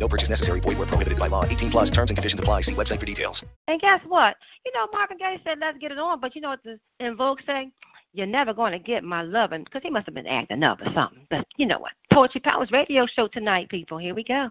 No purchase necessary. Void where prohibited by law. 18 plus terms and conditions apply. See website for details. And guess what? You know, Marvin Gaye said, let's get it on. But you know what the En Vogue say? You're never going to get my loving. Because he must have been acting up or something. But you know what? Poetry Palace radio show tonight, people. Here we go.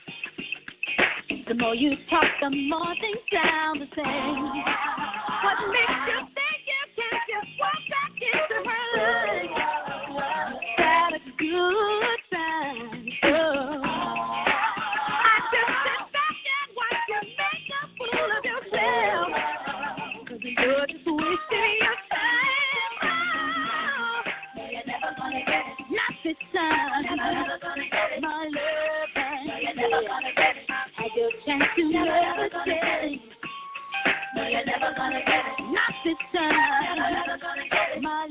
The more you talk, the more things sound the same. What makes you think you can just walk back into her life? That a good sign. Oh. I just sit back and watch you make a fool of yourself. Cause you're just wasting your time. Oh. You're never gonna get it. Not this time. You're never gonna get it. Not this time. You're never gonna get it. My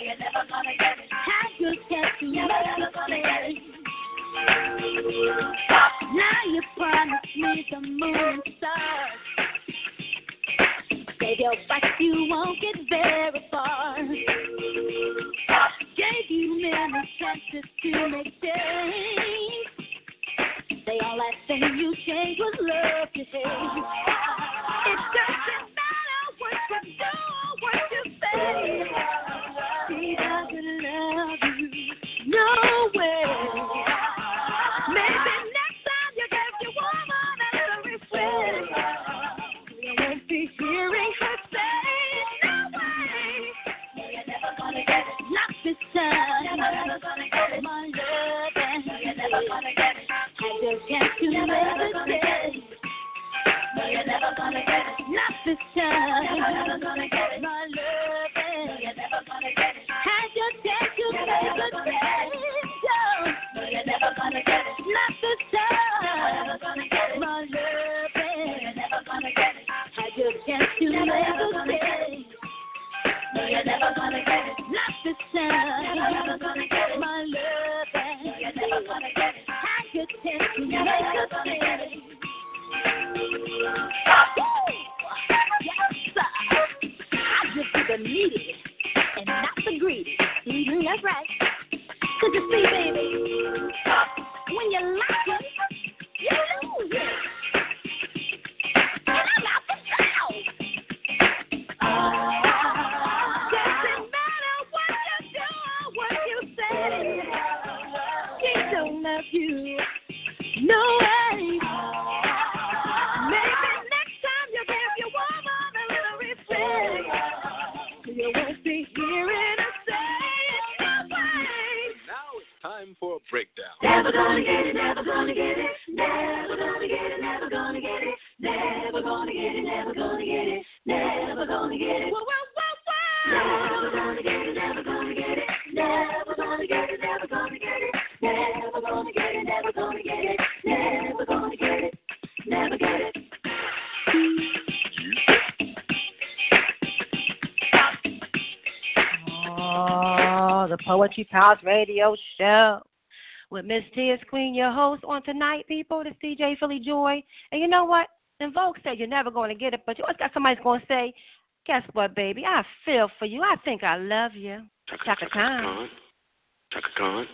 you're never gonna get it. To stay. Now you promised me the moon and stars. You won't get very far. Gave you many chances to make. They all that thing you change was love you hate. It doesn't matter what you do or what you say. He doesn't love you. No way. Maybe next time you give your woman a little. You won't be hearing her say, no way. You're never gonna get it. Not this time. You're never gonna get it. My love and you're never gonna get it. Your chance to. No, you're never gonna get it. Not this time. You're never gonna get it. My love Palace radio show with Miss T is Queen, your host on tonight, people. This DJ Philly Joy. And you know what? En Vogue said you're never going to get it, but you always got somebody's going to say, guess what, baby? I feel for you. I think I love you. Chaka Khan. Chaka Khan.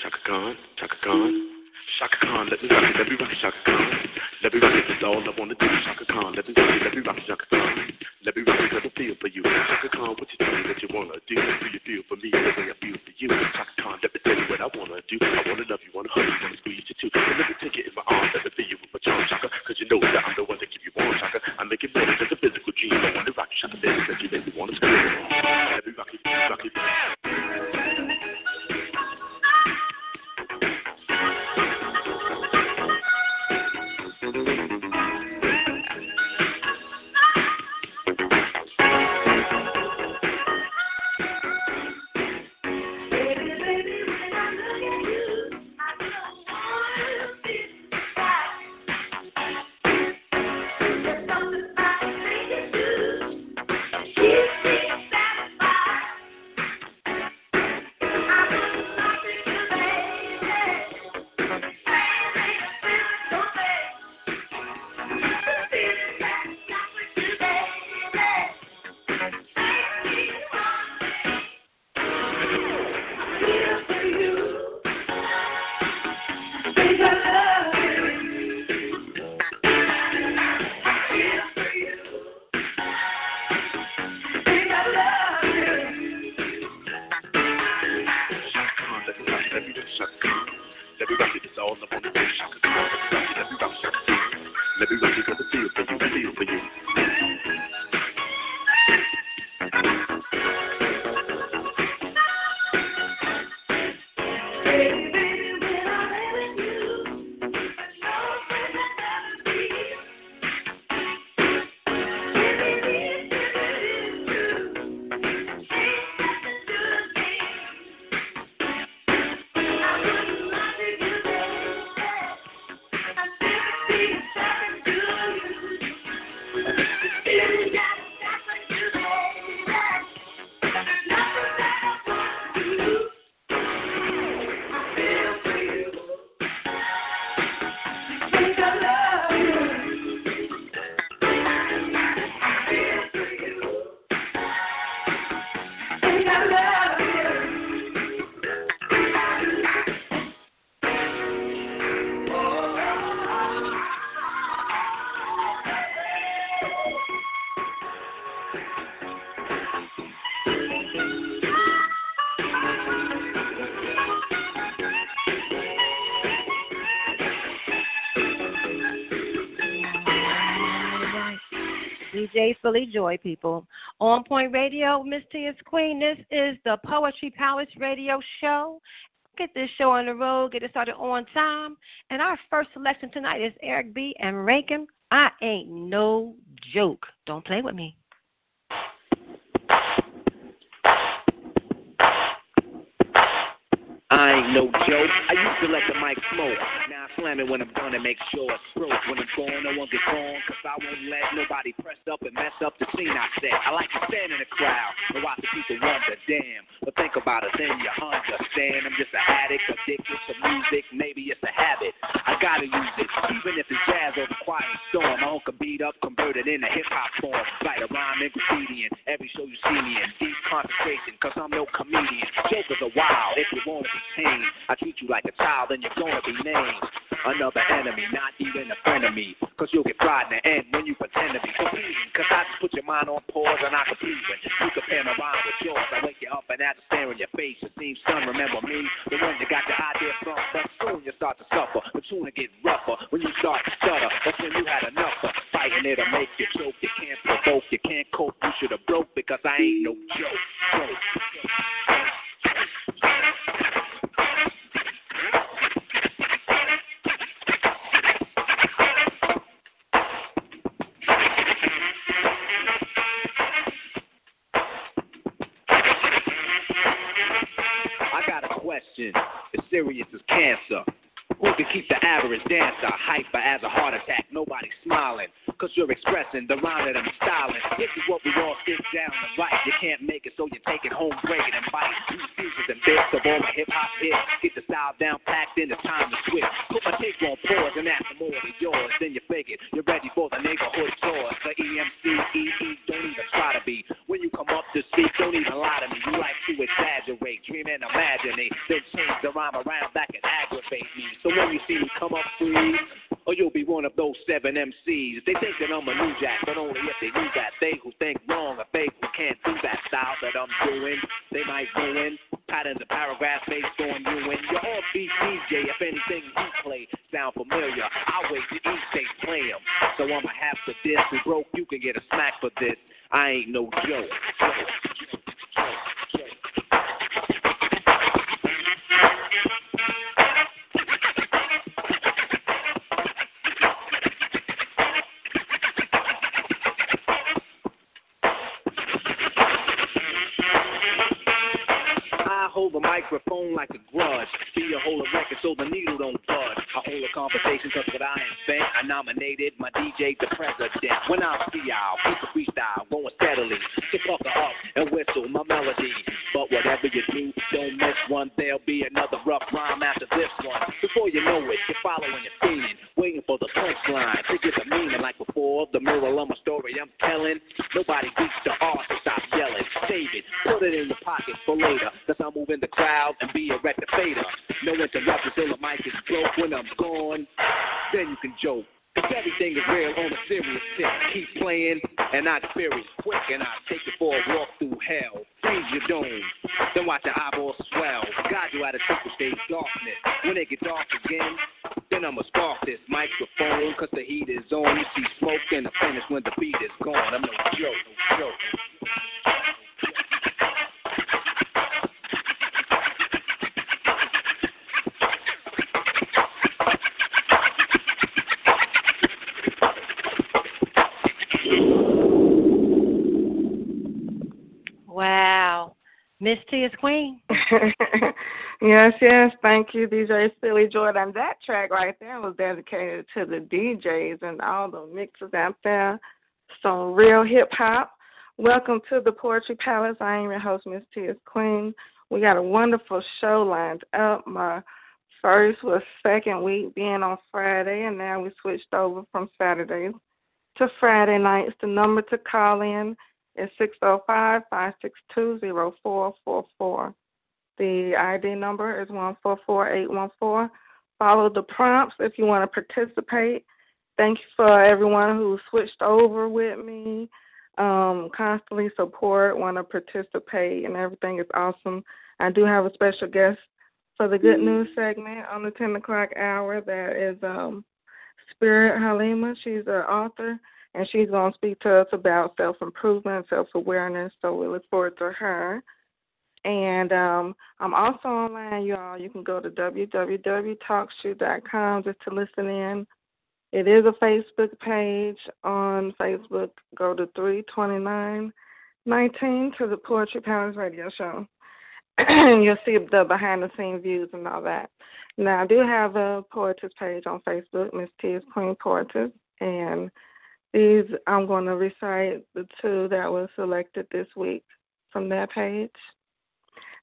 Chaka Khan. Chaka Khan. Chaka Khan, let me rock it, let me rock it, Chaka Khan. Let me rock it, that's all I wanna do. Chaka Khan, let me rock it, let me rock it, Chaka Khan. Let me it, cause feel for you. Chaka Khan, what you me that you wanna do? Do you feel for me the way I feel for you? Chaka Khan, let me tell you what I wanna do. I wanna love you, wanna hug you, wanna squeeze you too. And let me take it in my arms, let me feel you with my charm, Chaka. Cause you know that I'm the one that keep you warm, Chaka. I make it better than a physical dream. I wanna rock you, Chaka, that you make me wanna scream. Let me rock it, rock it. Philly Joy, people. On Point Radio, Miss T is Queen. This is the Poetry Palace Radio Show. Get this show on the road, get it started on time. And our first selection tonight is Eric B. and Rakim. I ain't no joke. Don't play with me. I ain't no joke. I used to let the mic smoke. Now slam it when I'm done and make sure it's broke. When I'm gone, no one gets on, cause I won't let nobody press up and mess up the scene I set. I like to stand in the crowd and watch the people wonder, damn. But think about it, then you understand. I'm just an addict, addicted to music, maybe it's a habit. I gotta use it, even if it's jazz or the quiet storm. I can beat up, convert it into hip hop form. Write a rhyme and graffiti in every show you see me in. Deep concentration, cause I'm no comedian. Jokers are wild, if you wanna be tame. I treat you like a child, then you're gonna be named. Another enemy, not even a me. Cause you'll get fried in the end when you pretend to be competing. Cause I just put your mind on pause and I complete when you compare my rhyme with yours. I wake you up and stare in your face. It seems, son, remember me? The one you got your idea from. But soon you start to suffer. But soon it get rougher. When you start to stutter, that's when you had enough of fighting it'll make you choke. You can't provoke, you can't cope. You should have broke because I ain't no joke. joke. I got a question. As serious as cancer. Who can keep the average dancer hyper as a heart attack? Nobody smiling. Cause you're expressing the rhyme that I'm styling. This is what we all sit down and write. You can't make it, so you take it home, break it and bite. Two pieces and bits of all my hip hop hits. Get the style down packed in, it's time to switch. Put my take on pause and ask for more of yours. Then you fake it, you're ready for the neighborhood tours. The EMC, EE, don't even try to be. When you come up to speak, don't even lie to me. You like to exaggerate, dream and imagining. Then change the rhyme around back and aggravate. me. So when you see me come up free, or you'll be one of those seven MCs. They think that I'm a new jack, but only if they knew that. They who think wrong, or they who can't do that style that I'm doing, they might ruin patterns and paragraphs based on you and your offbeat DJ. If anything you play sound familiar, I'll wait to each day play 'em. So I'ma have to diss and broke. You can get a smack for this. I ain't no joke. I hold the microphone like a grudge. Hold a record so the needle don't budge. I hold a conversation cause what I invent. I nominated my DJ the president. When I see y'all, keep the freestyle going steadily. So pucker up and whistle my melody. But whatever you do, don't miss one. There'll be another rough rhyme after this one. Before you know it, you're following your feeling. Waiting for the punchline to get the meaning like before. The moral of my story I'm telling. Nobody beats the art, stop yelling. Save it, put it in the pocket for later. Cause I'm moving the crowd and be a rectificator. No interruptions till the mic is broke. When I'm gone, then you can joke. Cause everything is real on a serious tip. Keep playing and I experience quick and I take you for a walk through hell. Freeze your dome, then watch your eyeballs swell. Guide you out of triple stage darkness. When it get dark again, then I'ma spark this microphone cause the heat is on. You see smoke in the finish when the beat is gone. I'm no joke, no joke. Miss T is queen. yes, yes. Thank you, DJ Philly Jordan. That track right there was dedicated to the DJs and all the mixers out there. Some real hip hop. Welcome to the Poetry Palace. I am your host, Miss T is Queen. We got a wonderful show lined up. My first was second week being on Friday, and now we switched over from Saturdays to Friday nights. The number to call in is 605-562-0444. The ID number is 144814. Follow the prompts if you want to participate. Thank you for everyone who switched over with me, um, constantly support, want to participate, and everything is awesome. I do have a special guest for the Good News segment on the 10 o'clock hour. That is um, Spirit Halima. She's an author and she's going to speak to us about self improvement, self awareness. So we look forward to her. And um, I'm also online, y'all. You can go to www.talkshoe.com just to listen in. It is a Facebook page on Facebook. Go to 32919 to the Poetry Palace Radio Show. And you'll see the behind the scenes views and all that. Now, I do have a poetess page on Facebook, Miss T is Queen Poetess, and these I'm going to recite the two that were selected this week from that page.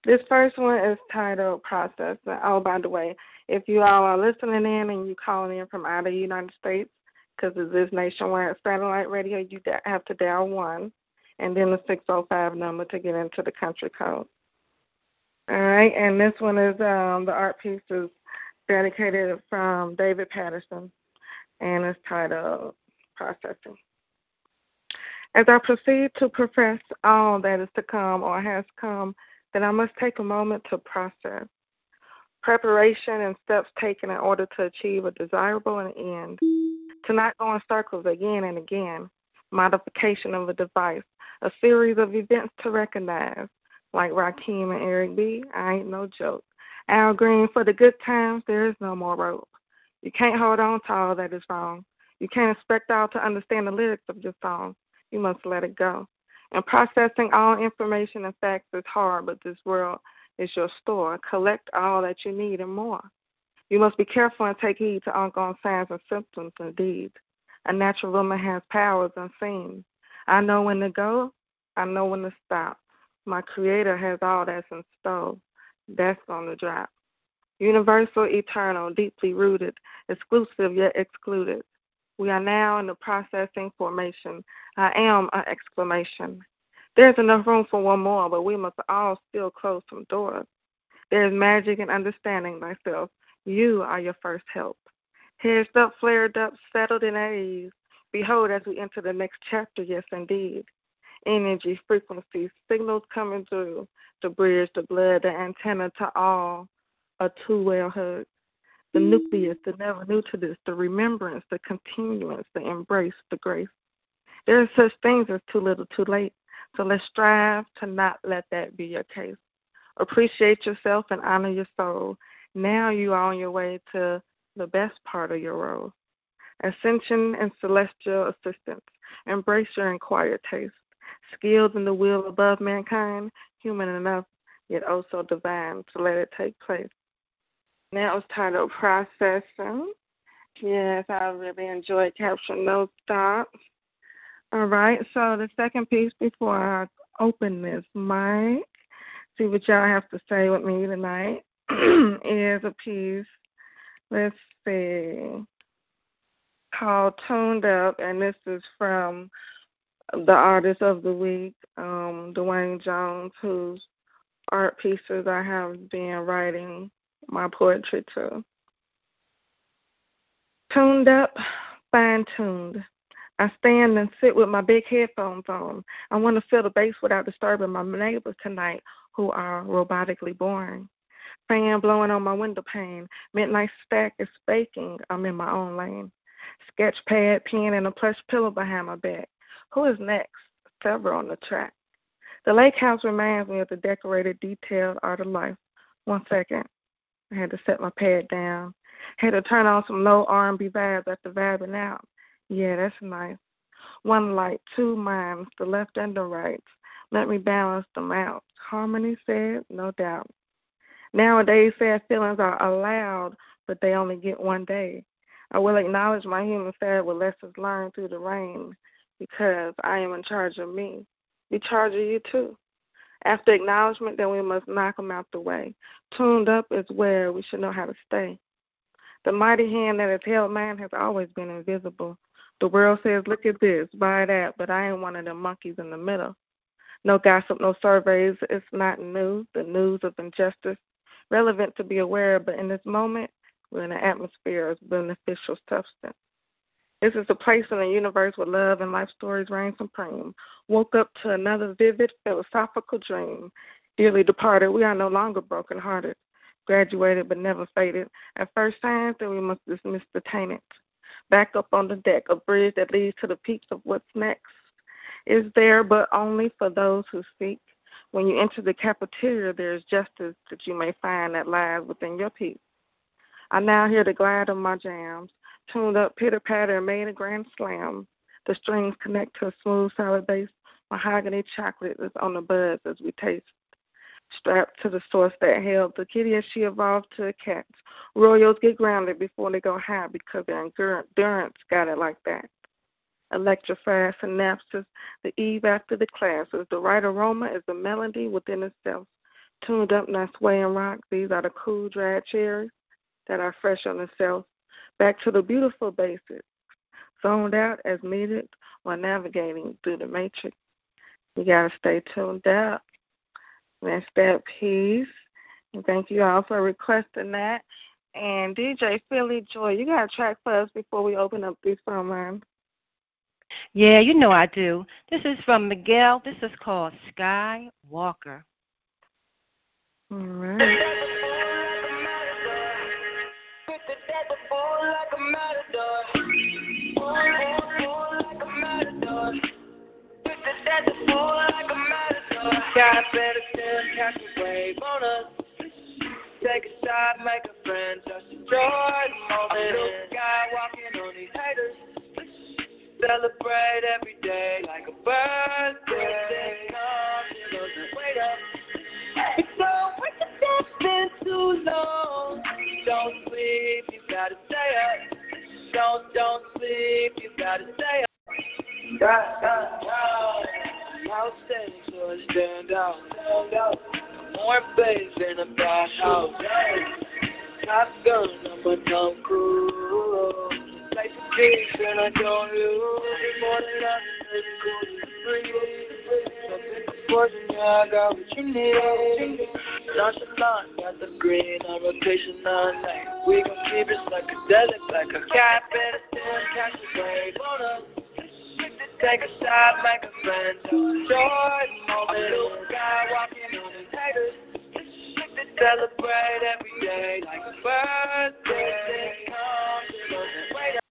This first one is titled Process. Oh, by the way, if you all are listening in and you calling in from out of the United States, because it is nationwide satellite radio, you have to dial one and then the 605 number to get into the country code. All right, and this one is um, the art piece is dedicated from David Patterson, and it's titled Processing. As I proceed to profess all that is to come or has come, then I must take a moment to process. Preparation and steps taken in order to achieve a desirable end. To not go in circles again and again. Modification of a device. A series of events to recognize. Like Rakim and Eric B., I ain't no joke. Al Green, for the good times, there is no more rope. You can't hold on to all that is wrong. You can't expect all to understand the lyrics of your song. You must let it go. And processing all information and facts is hard, but this world is your store. Collect all that you need and more. You must be careful and take heed to ongoing signs and symptoms and deeds. A natural woman has powers unseen. I know when to go, I know when to stop. My creator has all that's in store. That's on the drop. Universal, eternal, deeply rooted, exclusive yet excluded. We are now in the processing formation. I am an exclamation. There's enough room for one more, but we must all still close some doors. There is magic in understanding thyself. You are your first help. Heads up, flared up, settled in at ease. Behold, as we enter the next chapter, yes, indeed. Energy, frequencies, signals coming through the bridge, the blood, the antenna to all. A two-way hug. The nucleus, the never new to this, the remembrance, the continuance, the embrace, the grace. There are such things as too little, too late. So let's strive to not let that be your case. Appreciate yourself and honor your soul. Now you are on your way to the best part of your role. Ascension and celestial assistance. Embrace your inquired taste. Skilled in the will above mankind, human enough, yet also divine, to let it take place. Now was titled Processing. Yes, I really enjoyed capturing those thoughts. All right, so the second piece before I open this mic, see what y'all have to say with me tonight, is a piece, let's see, called Tuned Up, and this is from the artist of the week, um, Dwayne Jones, whose art pieces I have been writing my poetry to. Tuned up, fine tuned. I stand and sit with my big headphones on. I want to feel the bass without disturbing my neighbors tonight who are robotically born. Fan blowing on my window pane. Midnight stack is baking. I'm in my own lane. Sketch pad, pen, and a plush pillow behind my back. Who is next? Several on the track. The lake house reminds me of the decorated, detailed art of life. One second. I had to set my pad down. Had to turn on some low R&B vibes after vibing out. Yeah, that's nice. One light, two minds, the left and the right. Let me balance them out. Harmony said, no doubt. Nowadays, sad feelings are allowed, but they only get one day. I will acknowledge my human side with lessons learned through the rain because I am in charge of me. Be charge of you too. After acknowledgement, then we must knock them out the way. Tuned up is where we should know how to stay. The mighty hand that has held man has always been invisible. The world says, look at this, buy that, but I ain't one of them monkeys in the middle. No gossip, no surveys. It's not news, the news of injustice. Relevant to be aware, but in this moment, we're in an atmosphere of beneficial substance. This is the place in the universe where love and life stories reign supreme. Woke up to another vivid philosophical dream. Dearly departed, we are no longer broken-hearted. Graduated but never faded. At first signs, then we must dismiss the tainted. Back up on the deck, a bridge that leads to the peaks of what's next. Is there, but only for those who seek. When you enter the cafeteria, there is justice that you may find that lies within your peace. I now hear the glide of my jams tuned up pitter patter and made a grand slam. The strings connect to a smooth solid base. Mahogany chocolate is on the buzz as we taste. Strapped to the source that held the kitty as she evolved to a cat. Royals get grounded before they go high because their endurance got it like that. Electrified synapses, the eve after the classes. The right aroma is the melody within itself. Tuned up, not sway and rock. These are the cool, dried cherries that are fresh on the shelf. Back to the beautiful basics, zoned out as needed while navigating through the matrix. You got to stay tuned out. That's that piece. And thank you all for requesting that. And DJ Philly Joy, you got a track for us before we open up these phone lines. Yeah, you know I do. This is from Miguel. This is called Sky Walker. All right. Like a matador. like a matador. like a matador. Got better. Take a shot, make a friend, just enjoy the moment. Walking on these haters. Celebrate every day like a birthday. Wait up. So it's been too long. Don't sleep, you gotta stay up. Don't, don't sleep, you gotta stay up. God, God, God. Outstanding, so I stand out. More bass in a back house. Top gun, I'm a Tom Cruise. Like the keys and I don't lose. More than cool to breathe. Something fortune, I got what you need. Nonchalant, got the green on rotation all night. We gon' keep it psychedelic like a cat better still catch a wave. Take a shot, make a friend. Jordan moment, little guy walking on his haters. To celebrate every day like a birthday. But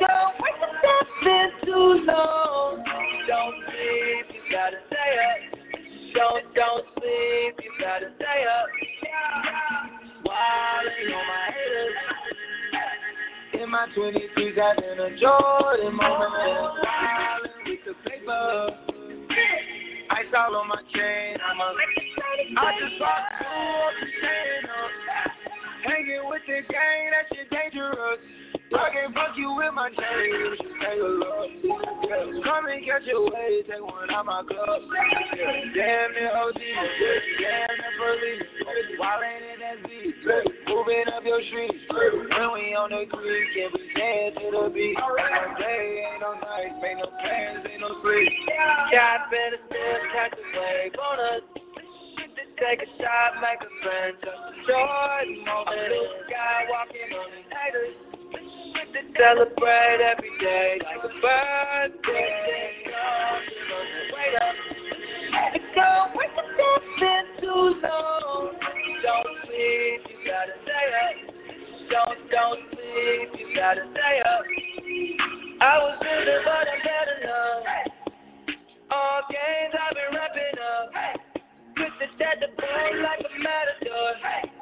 don't wait step in too long. Don't you gotta stay up. Don't, don't sleep, you gotta stay up. Wilding on my haters. In my 23s, I in a Jordan moment. Wilding with the paper. Ice all on my chain. I'm a. I just bought two the chain up. Hanging with the gang, that shit dangerous. I can fuck you with my chain, take a look. Yeah. Come and catch a wave, take one out my. Yeah. Damn the OG, damn the police. Wildin' in that beat, moving up your street. When we on the creek, and we dance to the beat. Ain't no day, ain't no night, make no plans, ain't no sleep. Yeah, I better still catch a wave on us. Take a shot, make a friend, just a Jordan moment. Little guy walking on his haters. Celebrate every day like a birthday. Wait up. Don't wait to step in too long. Don't sleep, you gotta stay up. Don't, don't sleep, you gotta stay up. I was bitter, but I'm better now. All games I've been wrapping up. Twisted at the bone like a matador.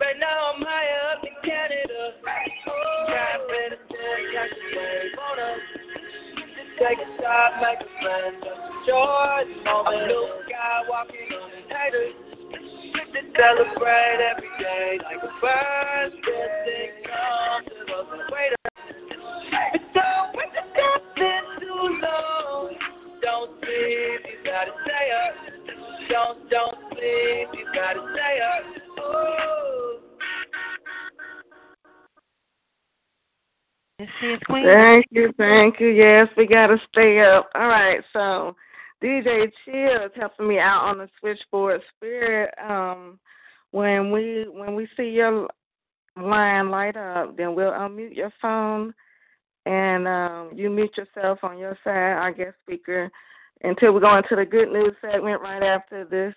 Right now I'm higher up in Canada. Trapping a still catch a wave. Take a shot, make a friend, just a Jordan moment. Little guy walking on his haters. To celebrate every day like a birthday. Come to us, wait up. But don't to too long. Don't sleep, you gotta stay up. Don't, don't sleep, you gotta stay up. Thank you, thank you. Yes, we gotta stay up. All right, so DJ Chill is helping me out on the switchboard spirit. Um, when we when we see your line light up, then we'll unmute your phone and um, you mute yourself on your side, our guest speaker, until we go into the good news segment right after this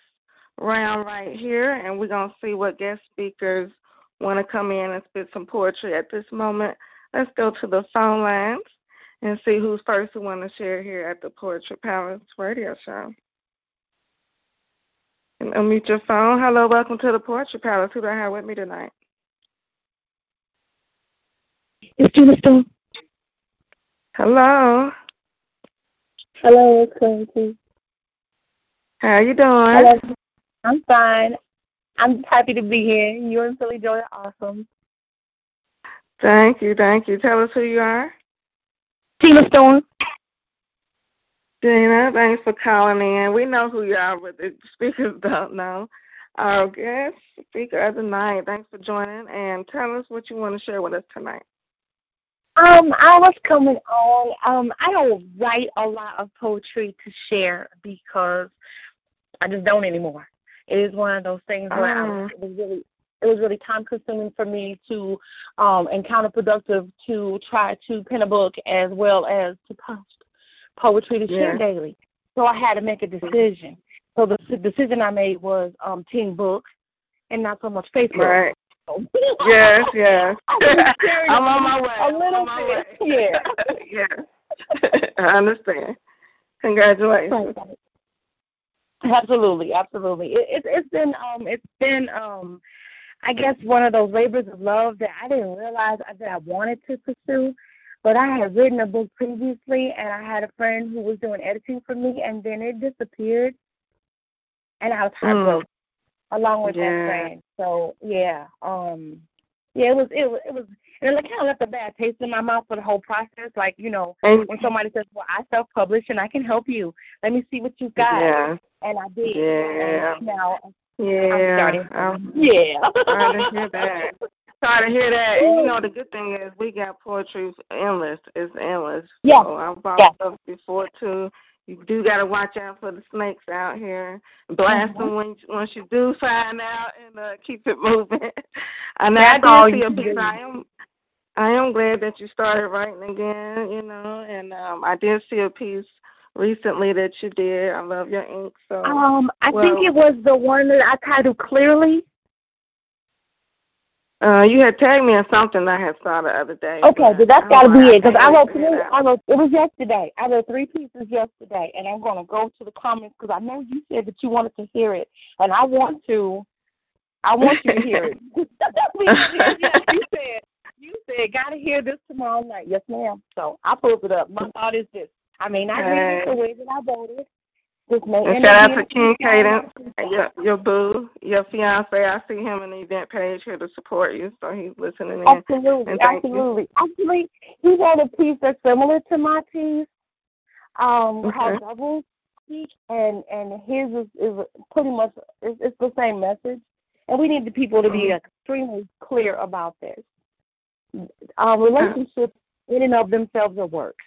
round right here, and we're gonna see what guest speakers want to come in and spit some poetry at this moment. Let's go to the phone lines and see who's first who want to share here at the Poetry Palace Radio Show. And unmute your phone. Hello, welcome to the Poetry Palace. Who do I have with me tonight? It's Stone. Hello. Hello, Clancy. How are you doing? Hello. I'm fine. I'm happy to be here. You and Philly Joy are awesome. Thank you, thank you. Tell us who you are. Tina Stone. Gina, thanks for calling in. We know who you are, but the speakers don't know. Our guest speaker of the night, thanks for joining, and tell us what you want to share with us tonight. Um, I was coming on. Um, I don't write a lot of poetry to share because I just don't anymore. It is one of those things where I was, was really it was really time consuming for me to um and counterproductive to try to pen a book as well as to post poetry to share Yeah. daily. So I had to make a decision. So the decision I made was um Teen Book and not so much Facebook. Right. Yes, yes. I've been sharing I'm on my way. A little bit, way. yeah. yeah. I understand. Congratulations. Absolutely, absolutely. It, it's it's been um it's been um I guess one of those labors of love that I didn't realize that I wanted to pursue. But I had written a book previously, and I had a friend who was doing editing for me, and then it disappeared, and I was heartbroken along with Yeah. that friend. So yeah, um, yeah, it was it was it was, and it kind of left a bad taste in my mouth for the whole process. Like you know, And- when somebody says, "Well, I self-publish and I can help you. Let me see what you've got," Yeah. and I did. Yeah. And now Yeah. I'm Yeah. sorry to hear that. Sorry to hear that. And you know the good thing is we got poetry endless. It's endless. Yeah. So I've bought Yeah. stuff before too. you do got to watch out for the snakes out here. Blast Mhm. them when once you do find out, and uh, keep it moving. and That's I did see a piece. I am, I am glad that you started writing again. You know, and um, I did see a piece recently that you did. I love your ink. So Um, I well, think it was the one that I titled clearly. Uh, you had tagged me in something I had saw the other day. Okay, but that's got to be it because I wrote three. I wrote it was yesterday. I wrote three pieces yesterday, and I'm going to go to the comments because I know you said that you wanted to hear it, and I want to. I want you to hear it. you said you said got to hear this tomorrow night. Yes, ma'am. So I pulled it up. My thought is this: I may not read it the way that I voted. This may And shout out to King Cadence, your your boo, your fiance. I see him in the event page here to support you, so he's listening in. Absolutely, thank you. absolutely. Actually, he wrote a piece that's similar to my piece, um, Okay. called Double Speak, and and his is, is pretty much it's, it's the same message, and we need the people to be Mhm. extremely clear about this. Uh, relationships in and of themselves are work,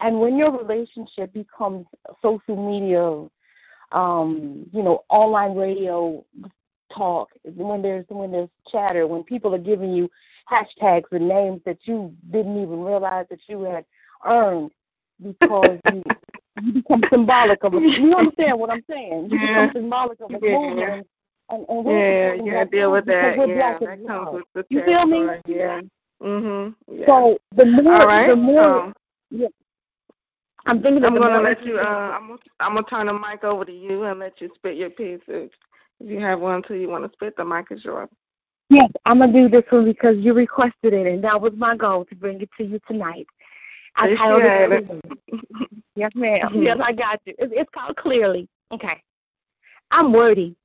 and when your relationship becomes social media, um, you know, online radio talk, when there's when there's chatter, when people are giving you hashtags and names that you didn't even realize that you had earned because you you become symbolic of a you understand what I'm saying? You Yeah. become symbolic of a Yeah. movement and, and Yeah, you gotta deal with that. Yeah, that well. comes with the You feel me? Yeah. Mhm. Yeah. So the more right. the more um, yeah, I'm thinking I'm gonna let you. Uh, I'm gonna, I'm gonna turn the mic over to you and let you spit your piece. If, if you have one too, you want to spit, the mic is yours. Yes, I'm gonna do this one because you requested it, and that was my goal to bring it to you tonight. I titled it. Yes, ma'am. Yes, I got you. It's, it's called Clearly. Okay. I'm wordy,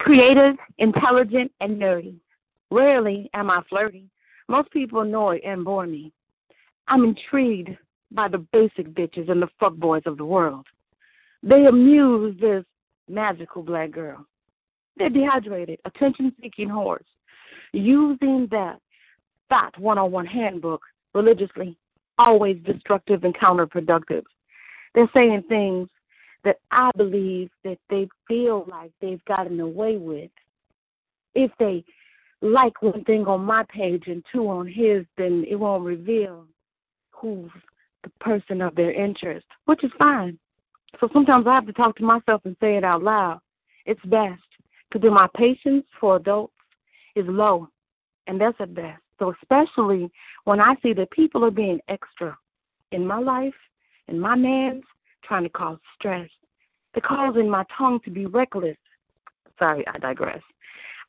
creative, intelligent, and nerdy. Rarely am I flirty. Most people annoy and bore me. I'm intrigued by the basic bitches and the fuckboys of the world. They amuse this magical black girl. They're dehydrated, attention seeking whores, using that fat one on one handbook religiously, always destructive and counterproductive. They're saying things that I believe that they feel like they've gotten away with. If they like one thing on my page and two on his, then it won't reveal who's the person of their interest, which is fine. So sometimes I have to talk to myself and say it out loud. It's best because my patience for adults is low, and that's at best. So especially when I see that people are being extra in my life, in my man's, trying to cause stress. They're causing my tongue to be reckless. Sorry, I digress.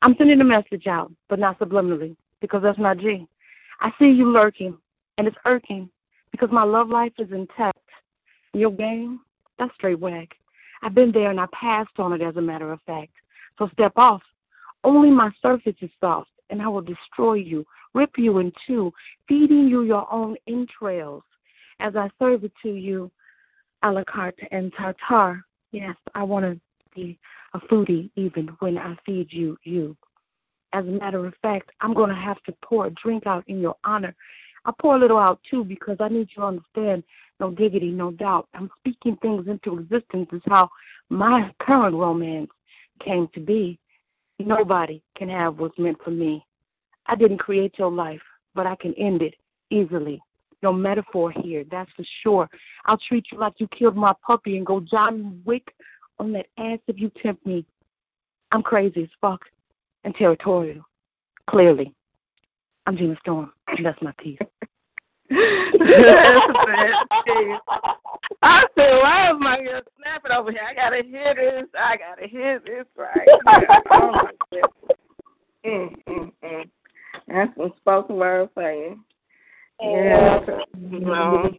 I'm sending a message out, but not subliminally, because that's not G. I see you lurking, and it's irking, because my love life is intact. Your game, that's straight whack. I've been there and I passed on it as a matter of fact. So step off. Only my surface is soft, and I will destroy you, rip you in two, feeding you your own entrails as I serve it to you a la carte and tartare. Yes, I want to be a foodie even when I feed you you. As a matter of fact, I'm going to have to pour a drink out in your honor. I pour a little out too because I need you to understand no diggity, no doubt. I'm speaking things into existence is how my current romance came to be. Nobody can have what's meant for me. I didn't create your life, but I can end it easily. No metaphor here, that's for sure. I'll treat you like you killed my puppy and go John Wick on that ass if you tempt me. I'm crazy as fuck and territorial. Clearly. I'm Gina Storm, and that's my piece. That's a bad piece. I said, why is my girl snapping over here? I gotta hear this. I gotta hear this right here. Oh. Mm, mm, mm. That's some spoken word for you. Yeah, you know,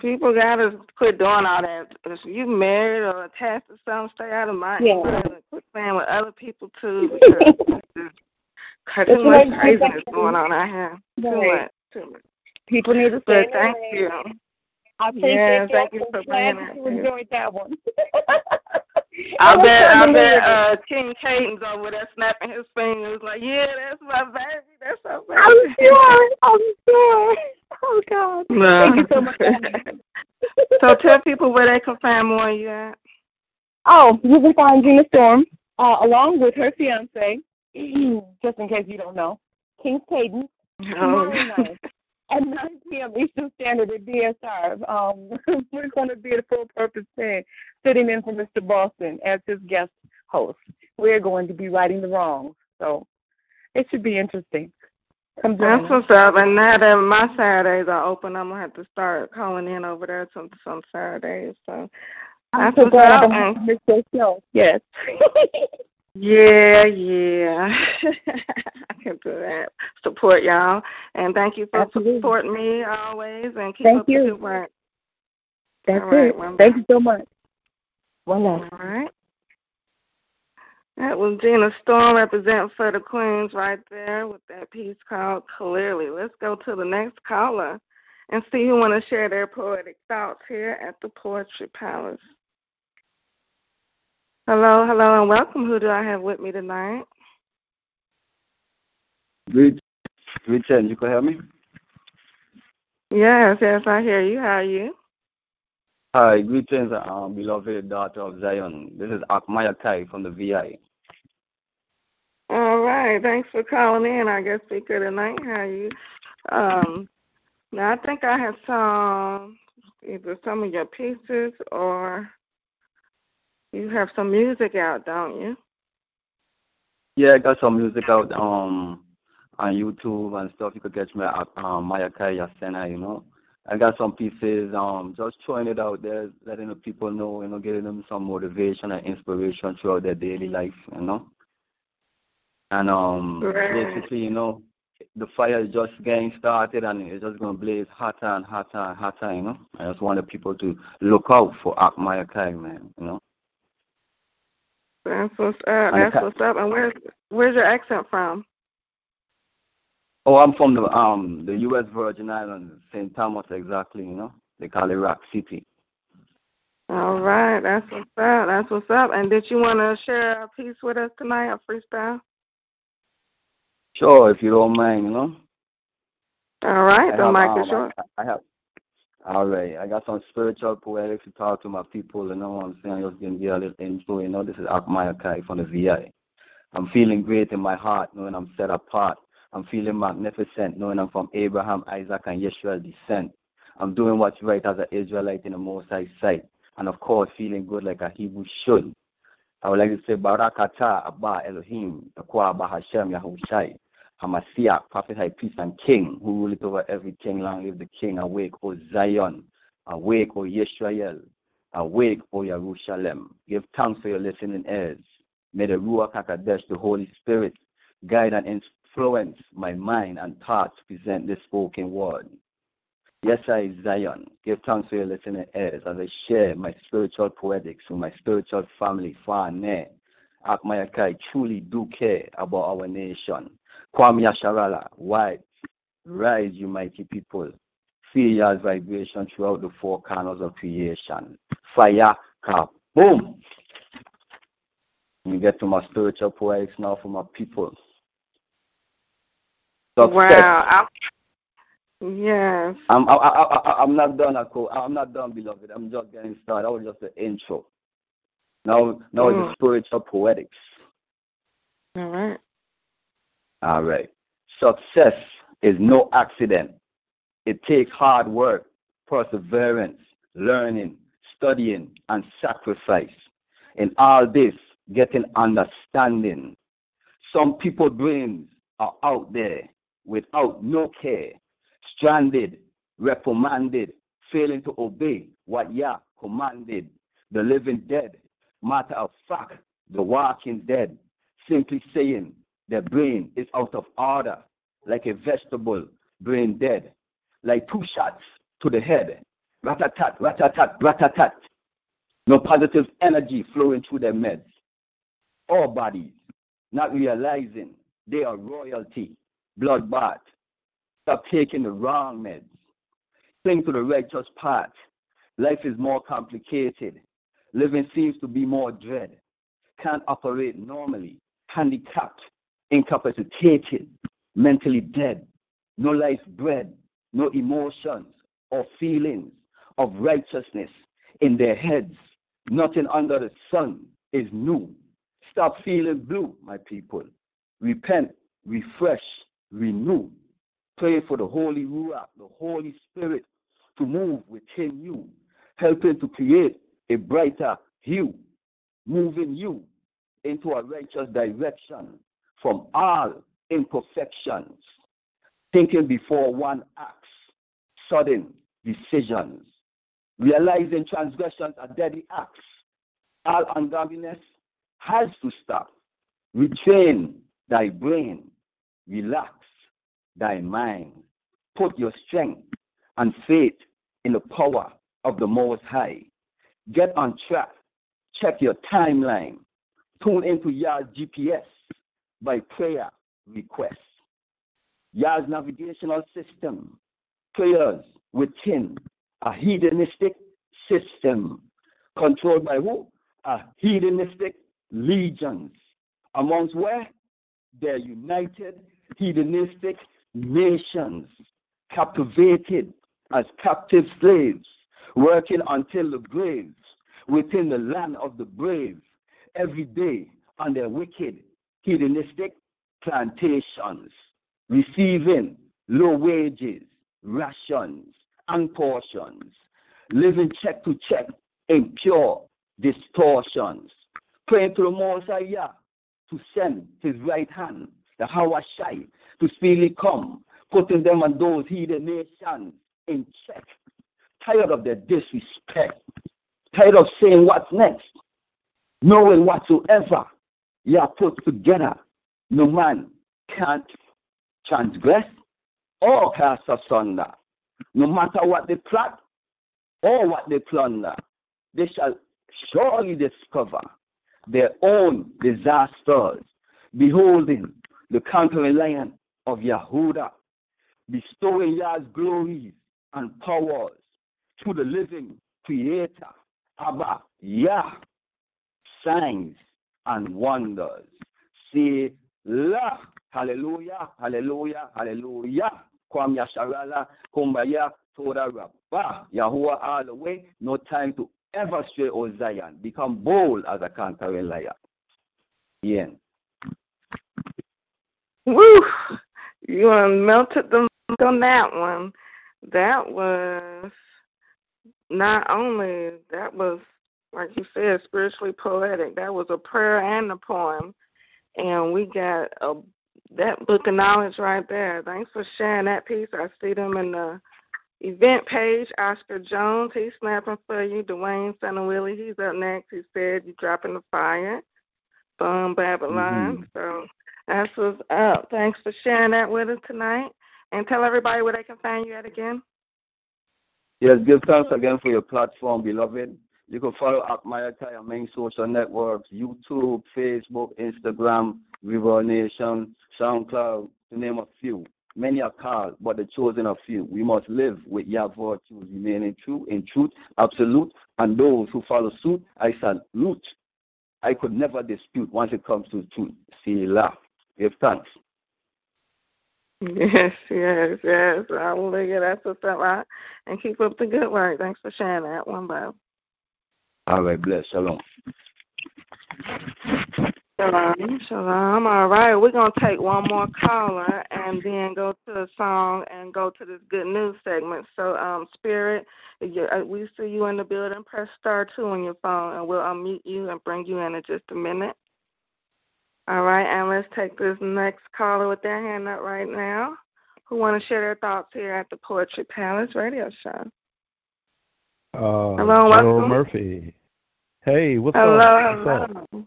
people gotta quit doing all that. If you married or attached to something, stay out of my Yeah. Quit playing with other people too, because it's too much craziness going on out here. Too much. Too much. People need to stay But in thank you. I appreciate Yeah, thank you for I'm glad you that. enjoyed that one. I bet I'm I trying to bet uh King Caden's over there snapping his fingers like, Yeah, that's my baby, that's my baby. I'm sure. I'm sure. Oh God. No. Thank you so much. for having me. so tell people where they can find more of you at. Oh, you can find Gina Storm uh, along with her fiance, just in case you don't know, King Caden, Oh. night at 9 p.m. Eastern Standard at DSR. Um, we're going to be at Full Purpose 10, sitting in for Mr. Boston as his guest host. We're going to be righting the wrongs, so it should be interesting. Come That's what's up. And now that my Saturdays are open, I'm gonna have to start calling in over there some some Saturdays. So I'm that's so glad I up. don't have to And miss your show. Yes. yeah, yeah, I can do that. Support y'all, and thank you for Absolutely. supporting me always, and keep Thank up the you. good work. That's All right, it. well, Thank you so much. One. All right. That was Gina Storm representing for the Queens right there with that piece called Clearly. Let's go to the next caller and see who want to share their poetic thoughts here at the Poetry Palace. Hello, hello, and welcome. Who do I have with me tonight? Greetings. You can hear me? Yes, yes, I hear you. How are you? Hi, greetings, um, beloved daughter of Zion. This is Akmaya Kai from the VI. All right, thanks for calling in, our guest speaker tonight. How are you? Um, now, I think I have some, either some of your pieces or you have some music out, don't you? Yeah, I got some music out um on YouTube and stuff. You could catch me at um, Maya Kai Yasena, you know. I got some pieces, um, just throwing it out there, letting the people know, you know, getting them some motivation and inspiration throughout their daily life, you know. And um, Right. basically, you know, the fire is just getting started and it's just going to blaze hotter and hotter and hotter, you know. I just want the people to look out for Akmaya Kai, man, you know. That's what's up. And That's what's up. And where's where's your accent from? Oh, I'm from the um the U.S. Virgin Islands, St. Thomas, exactly. You know, they call it Rock City. All right, that's what's up. That's what's up. And did you want to share a piece with us tonight, a freestyle? Sure, if you don't mind, you know. All right, the mic um, is yours. I have. All right, I got some spiritual poetics to talk to my people. You know what I'm saying? Just gonna get a little intro. You know, this is Akmaya Kai from the VI. I'm feeling great in my heart, knowing I'm set apart. I'm feeling magnificent, knowing I'm from Abraham, Isaac, and Yeshua descent. I'm doing what's right as an Israelite in the Most High sight, and of course, feeling good like a Hebrew should. I would like to say Barakata Abba Elohim, Takwa Hashem Yahushai, Hamashiach, Prophet, High Priest, and King, who ruleth over every king. Long live the King. Awake, O Zion. Awake, O Yisrael. Awake, O Jerusalem. Give thanks for your listening ears. May the Ruach HaKadosh, the Holy Spirit, guide and influence my mind and thoughts to present this spoken word. Yes, I, Zion, give thanks for your listening ears as I share my spiritual poetics with my spiritual family far and near. Akmayakai truly do care about our nation. Kwame Asharala, white, rise, you mighty people. Feel your vibration throughout the four corners of creation. Fire, boom. We get to my spiritual poetics now for my people. Success. Wow. I, yes. I'm I, I, I, I'm not done, Ako. I'm not done, beloved. I'm just getting started. That was just the intro. Now, now it's Mm. the spiritual poetics. All right. All right. Success is no accident. It takes hard work, perseverance, learning, studying, and sacrifice. In all this, getting understanding. Some people brains are out there without no care, stranded, reprimanded, failing to obey what Yah commanded. The living dead, matter of fact, the walking dead, simply saying their brain is out of order, like a vegetable, brain dead, like two shots to the head, rat-a-tat, rat-a-tat, rat-a-tat. No positive energy flowing through their meds. All bodies, not realizing they are royalty, bloodbath. Stop taking the wrong meds. Cling to the righteous path. Life is more complicated. Living seems to be more dread. Can't operate normally. Handicapped, incapacitated, mentally dead. No life bred, no emotions or feelings. of righteousness in their heads. Nothing under the sun is new. Stop feeling blue, my people. Repent, refresh, renew. Pray for the Holy Ruach, the Holy Spirit, to move within you, helping to create a brighter hue, moving you into a righteous direction from all imperfections, thinking before one acts, sudden decisions, realizing transgressions are deadly acts. All ungodliness has to stop. Retrain thy brain, relax thy mind, put your strength and faith in the power of the Most High. Get on track, check your timeline, tune into your GPS by prayer request. Yah's navigational system, prayers within a hedonistic system controlled by who? A hedonistic legions. Amongst where? Their united hedonistic nations, captivated as captive slaves, working until the graves within the land of the brave, every day on their wicked hedonistic plantations, receiving low wages, rations, and portions, living check to check in pure distortions, praying to the Most High to send his right hand, the Hawashai, to speedily come, putting them and those heathen nations in check. Tired of their disrespect, tired of saying what's next, knowing whatsoever you are put together, no man can't transgress or cast asunder. No matter what they plot or what they plunder, they shall surely discover their own disasters, beholding the conquering lion of Yahudah, bestowing Yah's glories and powers to the living creator, Abba, Yah, signs and wonders. Say, La, hallelujah, hallelujah, hallelujah. Kwam Yasharala, Kumbaya, Toda Rabba, Yahuwah all the way. No time to ever stray, O Zion. Become bold as a conquering lion. Yeah. Woo! You melted the on that one. That was not only that was like you said, spiritually poetic. That was a prayer and a poem, and we got a that book of knowledge right there. Thanks for sharing that piece. I see them in the event page. Oscar Jones, he's snapping for you. Dwayne Son of Willie, he's up next. He said you dropping the fire. Boom Babylon. Mm-hmm. So that's what's up. Thanks for sharing that with us tonight. And tell everybody where they can find you at again. Yes, give thanks again for your platform, beloved. You can follow up my entire main social networks YouTube, Facebook, Instagram, ReverbNation, SoundCloud, to name a few. Many are called, but the chosen are few. We must live with Yah virtues, remaining true in truth, absolute, and those who follow suit, I salute. I could never dispute once it comes to truth. See, laugh. Give thanks. Yes, yes, yes. I will look at that what's up, right? And keep up the good work. Thanks for sharing that one, Bob. All right, bless. Shalom. Shalom, shalom. All right, we're gonna take one more caller and then go to the song and go to this good news segment. So, um, Spirit, you, uh, we see you in the building. Press star two on your phone, and we'll unmute you and bring you in in just a minute. All right, and let's take this next caller with their hand up right now. Who want to share their thoughts here at the Poetry Palace Radio Show? Uh, Hello, Joe welcome. Murphy. Hey, what's hello, up? What's hello. up?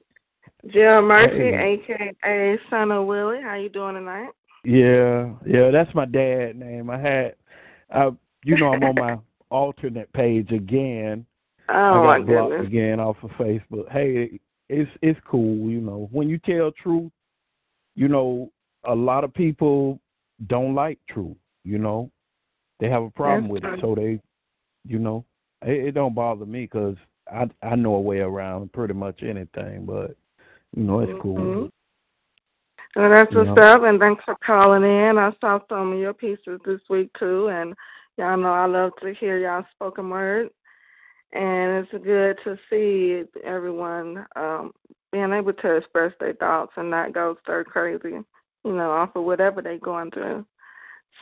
Jill Murphy, Hey. aka Son of Willie. How you doing tonight? Yeah, yeah, that's my dad name. I had, I, you know, I'm on my alternate page again. Oh I my got blocked goodness. again off of Facebook. Hey, it's it's cool, you know. When you tell truth, you know, a lot of people don't like truth. You know, they have a problem That's with true. it, so they, you know, it, it don't bother me because I I know a way around pretty much anything. But you know, it's cool. Mhm. Well, that's You what's know. up, and thanks for calling in. I saw some of your pieces this week too, and Y'all know I love to hear y'all spoken word, and it's good to see everyone um, being able to express their thoughts and not go stir crazy, you know, off of whatever they're going through.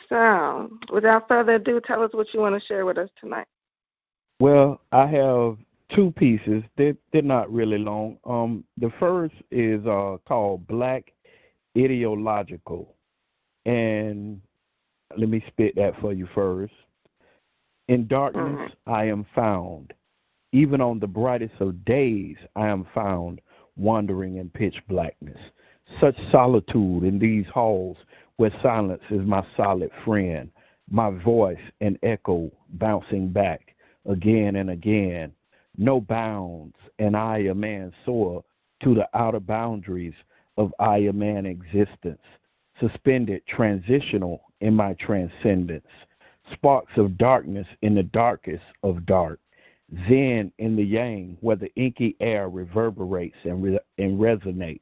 So, without further ado, tell us what you want to share with us tonight. Well, I have two pieces. They're, they're not really long. Um, the first is uh, called Black Ideological. And let me spit that for you first. In darkness I am found. Even on the brightest of days I am found wandering in pitch blackness. Such solitude in these halls where silence is my solid friend, my voice an echo bouncing back again and again. No bounds, and I a man soar to the outer boundaries of I a man existence, suspended transitional in my transcendence, sparks of darkness in the darkest of dark, zen in the yang where the inky air reverberates and, re- and resonates,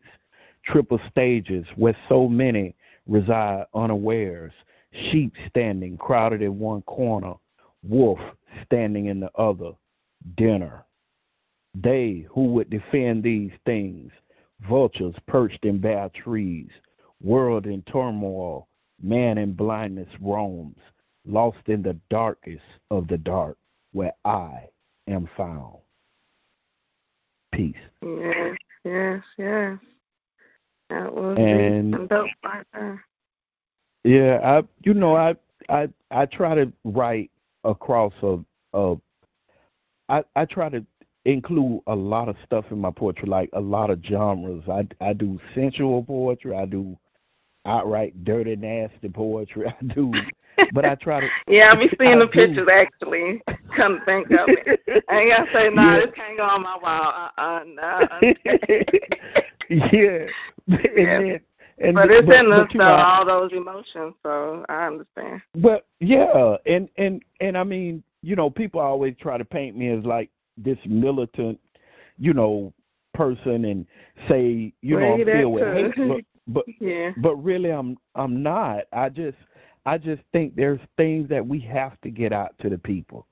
triple stages where so many reside unawares, sheep standing crowded in one corner, wolf standing in the other, dinner. They who would defend these things, vultures perched in bare trees, world in turmoil, man in blindness roams, lost in the darkest of the dark, where I am found. Peace. Yes, yes, yes. That was And- some dope right. Yeah, I you know I I I try to write across a a I I try to include a lot of stuff in my poetry, like a lot of genres. I I do sensual poetry, I do outright dirty nasty poetry, I do but I try to Yeah, I be seeing the do. pictures actually. Come think of it. I ain't gotta say, no, nah, Yeah. this can't go on my wall. Uh uh no. yeah. And then, and but it's in us though, all those emotions, so I understand. But yeah, and and and I mean, you know, people always try to paint me as like this militant, you know, person and say, you know, I'm filled with hate, but but Yeah. but really I'm I'm not. I just I just think there's things that we have to get out to the people,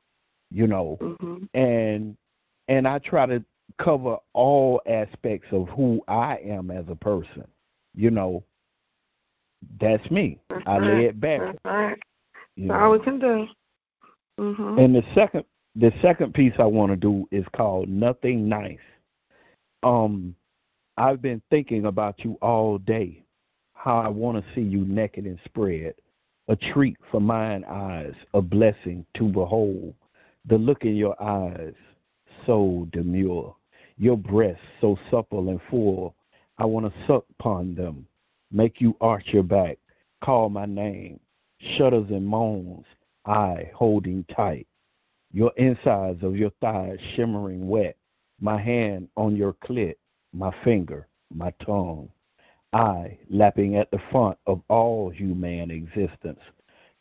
you know. Mhm. And and I try to cover all aspects of who I am as a person. You know, that's me. That's I right. lay it back. That's right. You That's know. all we can do. Mhm. And the second the second piece I want to do is called Nothing Nice. Um I've been thinking about you all day. How I want to see you naked and spread. A treat for mine eyes, a blessing to behold. The look in your eyes, so demure. Your breasts so supple and full. I want to suck upon them, make you arch your back, call my name. Shudders and moans, I holding tight. Your insides of your thighs shimmering wet. My hand on your clit, my finger, my tongue. I lapping at the front of all human existence.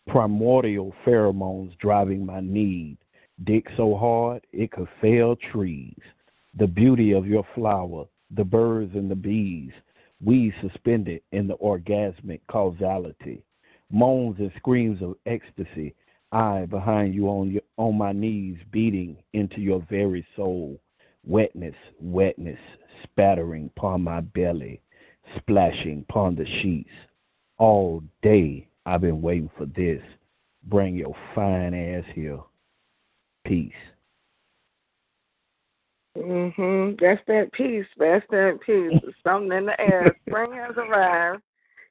Primordial pheromones driving my need. Dick so hard it could fell trees. The beauty of your flower, the birds and the bees, we suspended in the orgasmic causality. Moans and screams of ecstasy, I behind you on your, on my knees, beating into your very soul. Wetness, wetness, spattering upon my belly, splashing upon the sheets. All day I've been waiting for this. Bring your fine ass here. Peace. Mhm. That's that peace. That's that peace. Something in the air. Spring has arrived.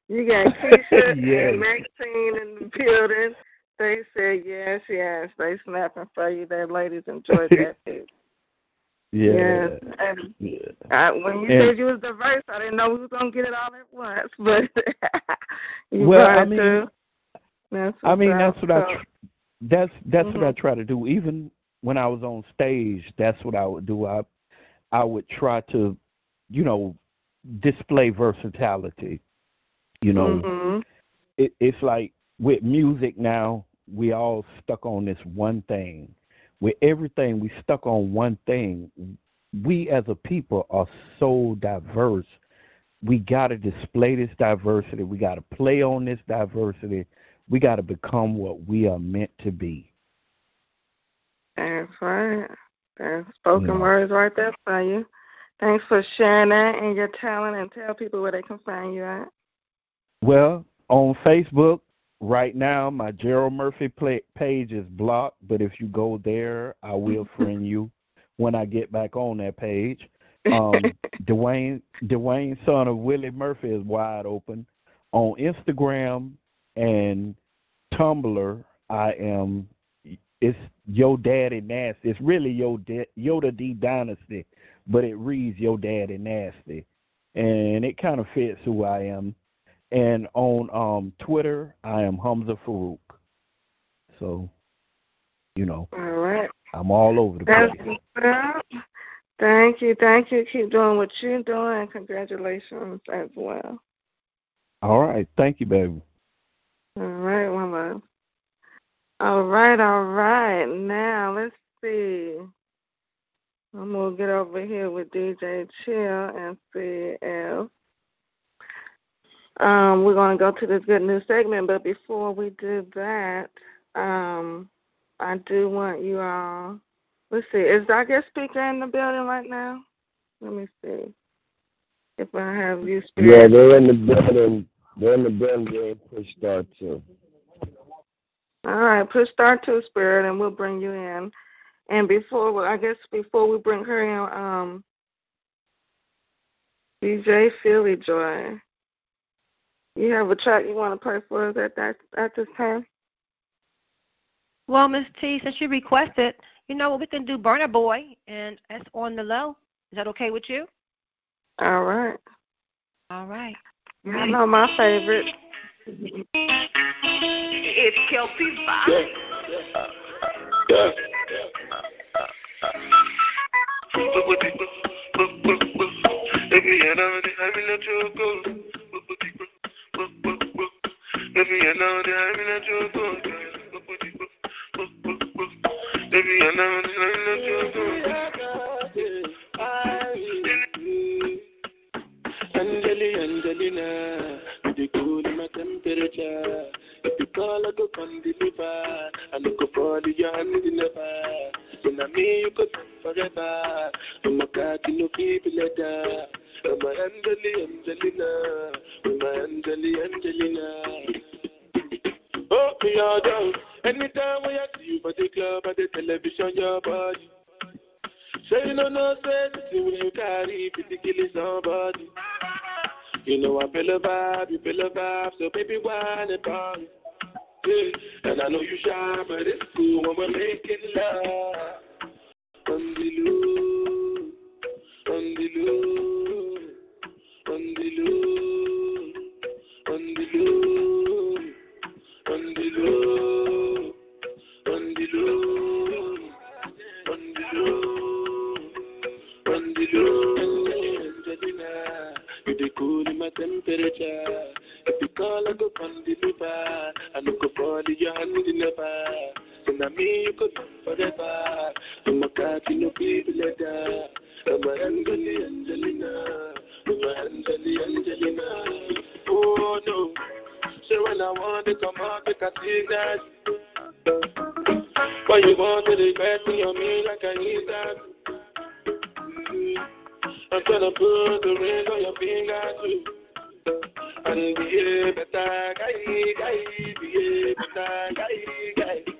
You got Keisha Yes. and Maxine in the building. They said yes, yes. They snapping for you. Their ladies enjoyed that too. Yeah. Yes. And yeah. I, when you And- said you was diverse, I didn't know we was gonna get it all at once, but you Well, I mean, too. That's I mean, that's what up. I. Tr- that's that's what I Mhm. try to do. Even when I was on stage, that's what I would do. I I would try to, you know, display versatility. You know, Mhm. it, it's like with music now, we all stuck on this one thing. With everything, we stuck on one thing. We as a people are so diverse. We got to display this diversity. We got to play on this diversity. we got to become what we are meant to be. That's right. That's spoken words right there for you. Thanks for sharing that and your talent and tell people where they can find you at. Well, on Facebook right now, my Gerald Murphy page is blocked, but if you go there, I will friend you when I get back on that page. Um, Dwayne, Dwayne, son of Willie Murphy, is wide open on Instagram and Tumblr. I am. It's Yo Daddy Nasty. It's really Yo da- Yoda D Dynasty, but it reads Yo Daddy Nasty, and it kind of fits who I am. And on um Twitter, I am Hamza Farouk. So, you know, All right. I'm all over the place. Thank you. Thank you. Keep doing what you're doing. Congratulations as well. All right, thank you, baby. All right, one love. All right, all right. Now let's see. I'm gonna get over here with DJ Chill and see if um, we're gonna go to this good news segment. But before we do that, um, I do want you all. Let's see. Is our guest speaker in the building right now? Let me see. If I have you speak. Yeah, they're in the building. They're in the building. They're too. All right, push start to spirit, and we'll bring you in. And before, I guess before we bring her in, um, DJ Philly Joy, you have a track you want to play for us at that at this time? Well, Miss T, since you requested, you know what we can do, Burna Boy, and that's on the low. Is that okay with you? All right. All right. I know my favorite. It's Kelsey Yeah. Yeah. Baby, I know that I'm in a choco. Baby, I know that I'm in a choco. Baby, I know that I'm in a choco. Angeli, Angelina, you the cool in my temperature. Call, I go come deliver. I no go fall in your hand never. So me you could forever. I'm a cat, you know people like that. I'm a Angeli, Angelina. I'm a Angeli, Angelina. Oh, me all down. Anytime when I see you for the club or the television, your body. Say you know no sense when you carry, you killing somebody. You know I feel a vibe, you feel a vibe, so baby whine about Yeah. And I know you shy, but it's cool when we're making love. On the low, on the low, on the low, on the low, on the low, on the low, on the low, on the low. You the cool in my temperature. Call, I go come deliver. I no go fall in your hand never. So now me you could forever. I'm a cat, know people like that. I'm a Angeli Angelina. I'm a Angeli Angelina. Oh no. So when I want to come out, I can see that. Why you want to regret me on me like I need that? I'm gonna put the ring on your finger too. And be a better guy, guy, better guy, guy.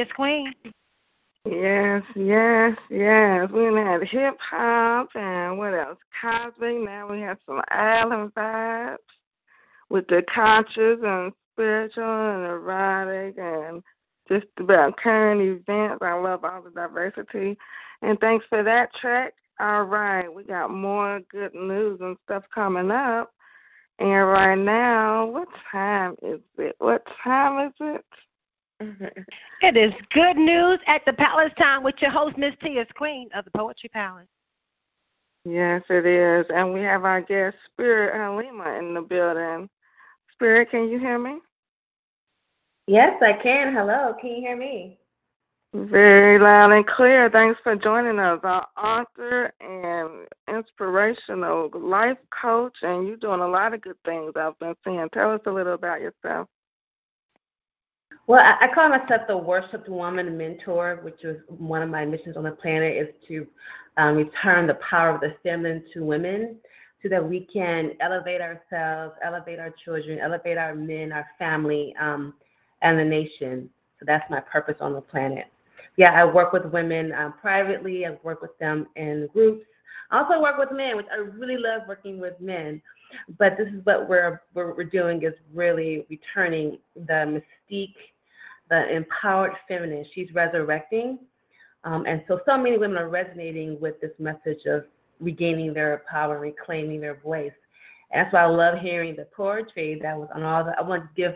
T.S. Queen. Yes, yes, yes. We had hip hop and what else? Cosmic. Now we have some island vibes with the conscious and spiritual and erotic and just about current events. I love all the diversity. And thanks for that track. All right, we got more good news and stuff coming up. And right now, what time is it? What time is it? It is good news at the Palace Time with your host, Miss T. Queen of the Poetry Palace. Yes, it is. And we have our guest, Spirit Halima, in the building. Spirit, can you hear me? Yes, I can. Hello, can you hear me? Very loud and clear. Thanks for joining us. Our author and inspirational life coach, and you're doing a lot of good things I've been seeing. Tell us a little about yourself. Well, I, I call myself the worshipped woman mentor, which is one of my missions on the planet is to um, return the power of the feminine to women so that we can elevate ourselves, elevate our children, elevate our men, our family, um, and the nation. So that's my purpose on the planet. Yeah, I work with women um, privately. I work with them in groups. I also work with men, which I really love working with men. But this is what we're what we're doing is really returning the mystique the empowered feminine. She's resurrecting. Um, and so, so many women are resonating with this message of regaining their power and reclaiming their voice. And that's why I love hearing the poetry that was on all the. I want to give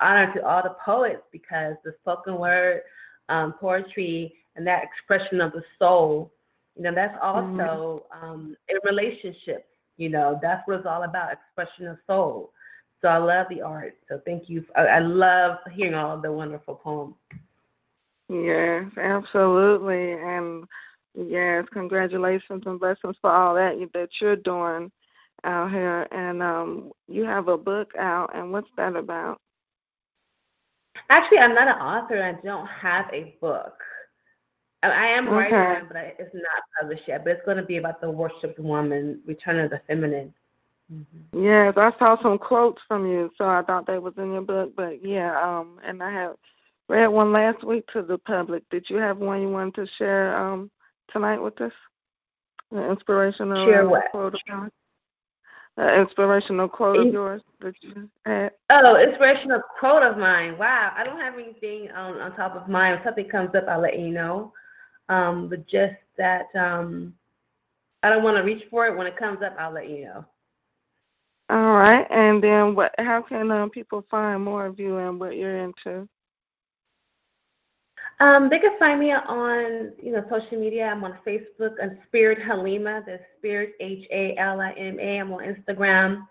honor to all the poets because the spoken word um, poetry and that expression of the soul, you know, that's also mm-hmm. um, a relationship. You know, that's what it's all about expression of soul. So I love the art. So thank you. I, love hearing all the wonderful poems. Yes, absolutely. And yes, congratulations and blessings for all that that you're doing out here. And um, you have a book out, and what's that about? Actually, I'm not an author. I don't have a book. I am writing okay. one, but it's not published yet. But it's going to be about the worshipped woman, return of the feminine. Mm-hmm. Yes, I saw some quotes from you, so I thought they was in your book. But yeah, um, and I have read one last week to the public. Did you have one you wanted to share um tonight with us? An inspirational share what? quote of yours. An inspirational quote of yours that you had. Oh, inspirational quote of mine. Wow, I don't have anything on on top of mine. If something comes up, I'll let you know. Um, but just that um, I don't want to reach for it. When it comes up, I'll let you know. All right, and then what? How can um, people find more of you and what you're into? Um, they can find me on you know social media. I'm on Facebook and Spirit Halima. The Spirit H A L I M A. I'm on Instagram.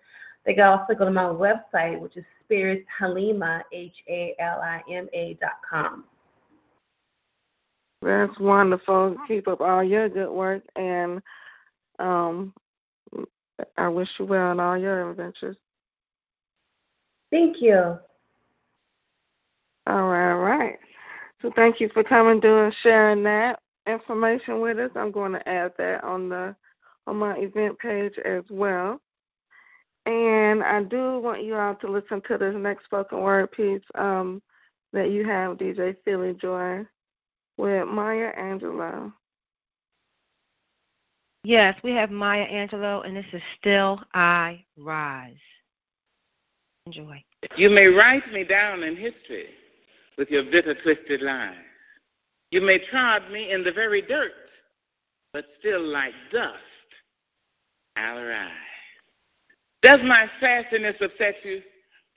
They can also go to my website, which is Spirit Halima H A L I M A dot com. That's wonderful. Keep up all your good work, and um, I wish you well in all your adventures. Thank you. All right, all right. So thank you for coming and sharing that information with us. I'm going to add that on the on my event page as well. And I do want you all to listen to this next spoken word piece um, that you have, DJ Philly Joy, with Maya Angelou. Yes, we have Maya Angelou, and this is Still I Rise. Enjoy. You may write me down in history with your bitter, twisted lies. You may trod me in the very dirt, but still like dust, I'll arise. Does my sassiness upset you?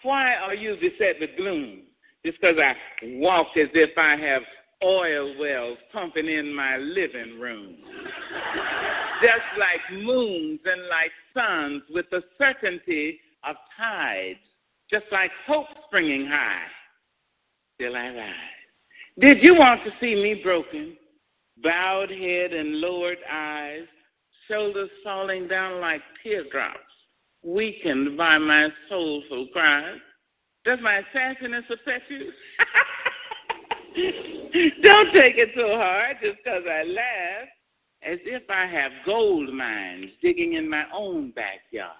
Why are you beset with gloom? Just because I walk as if I have oil wells pumping in my living room just like moons and like suns with the certainty of tides, just like hope springing high. Still I rise. Did you want to see me broken, bowed head and lowered eyes, shoulders falling down like teardrops, weakened by my soulful cries? Does my sassiness upset you? Don't take it so hard just because I laugh as if I have gold mines digging in my own backyard.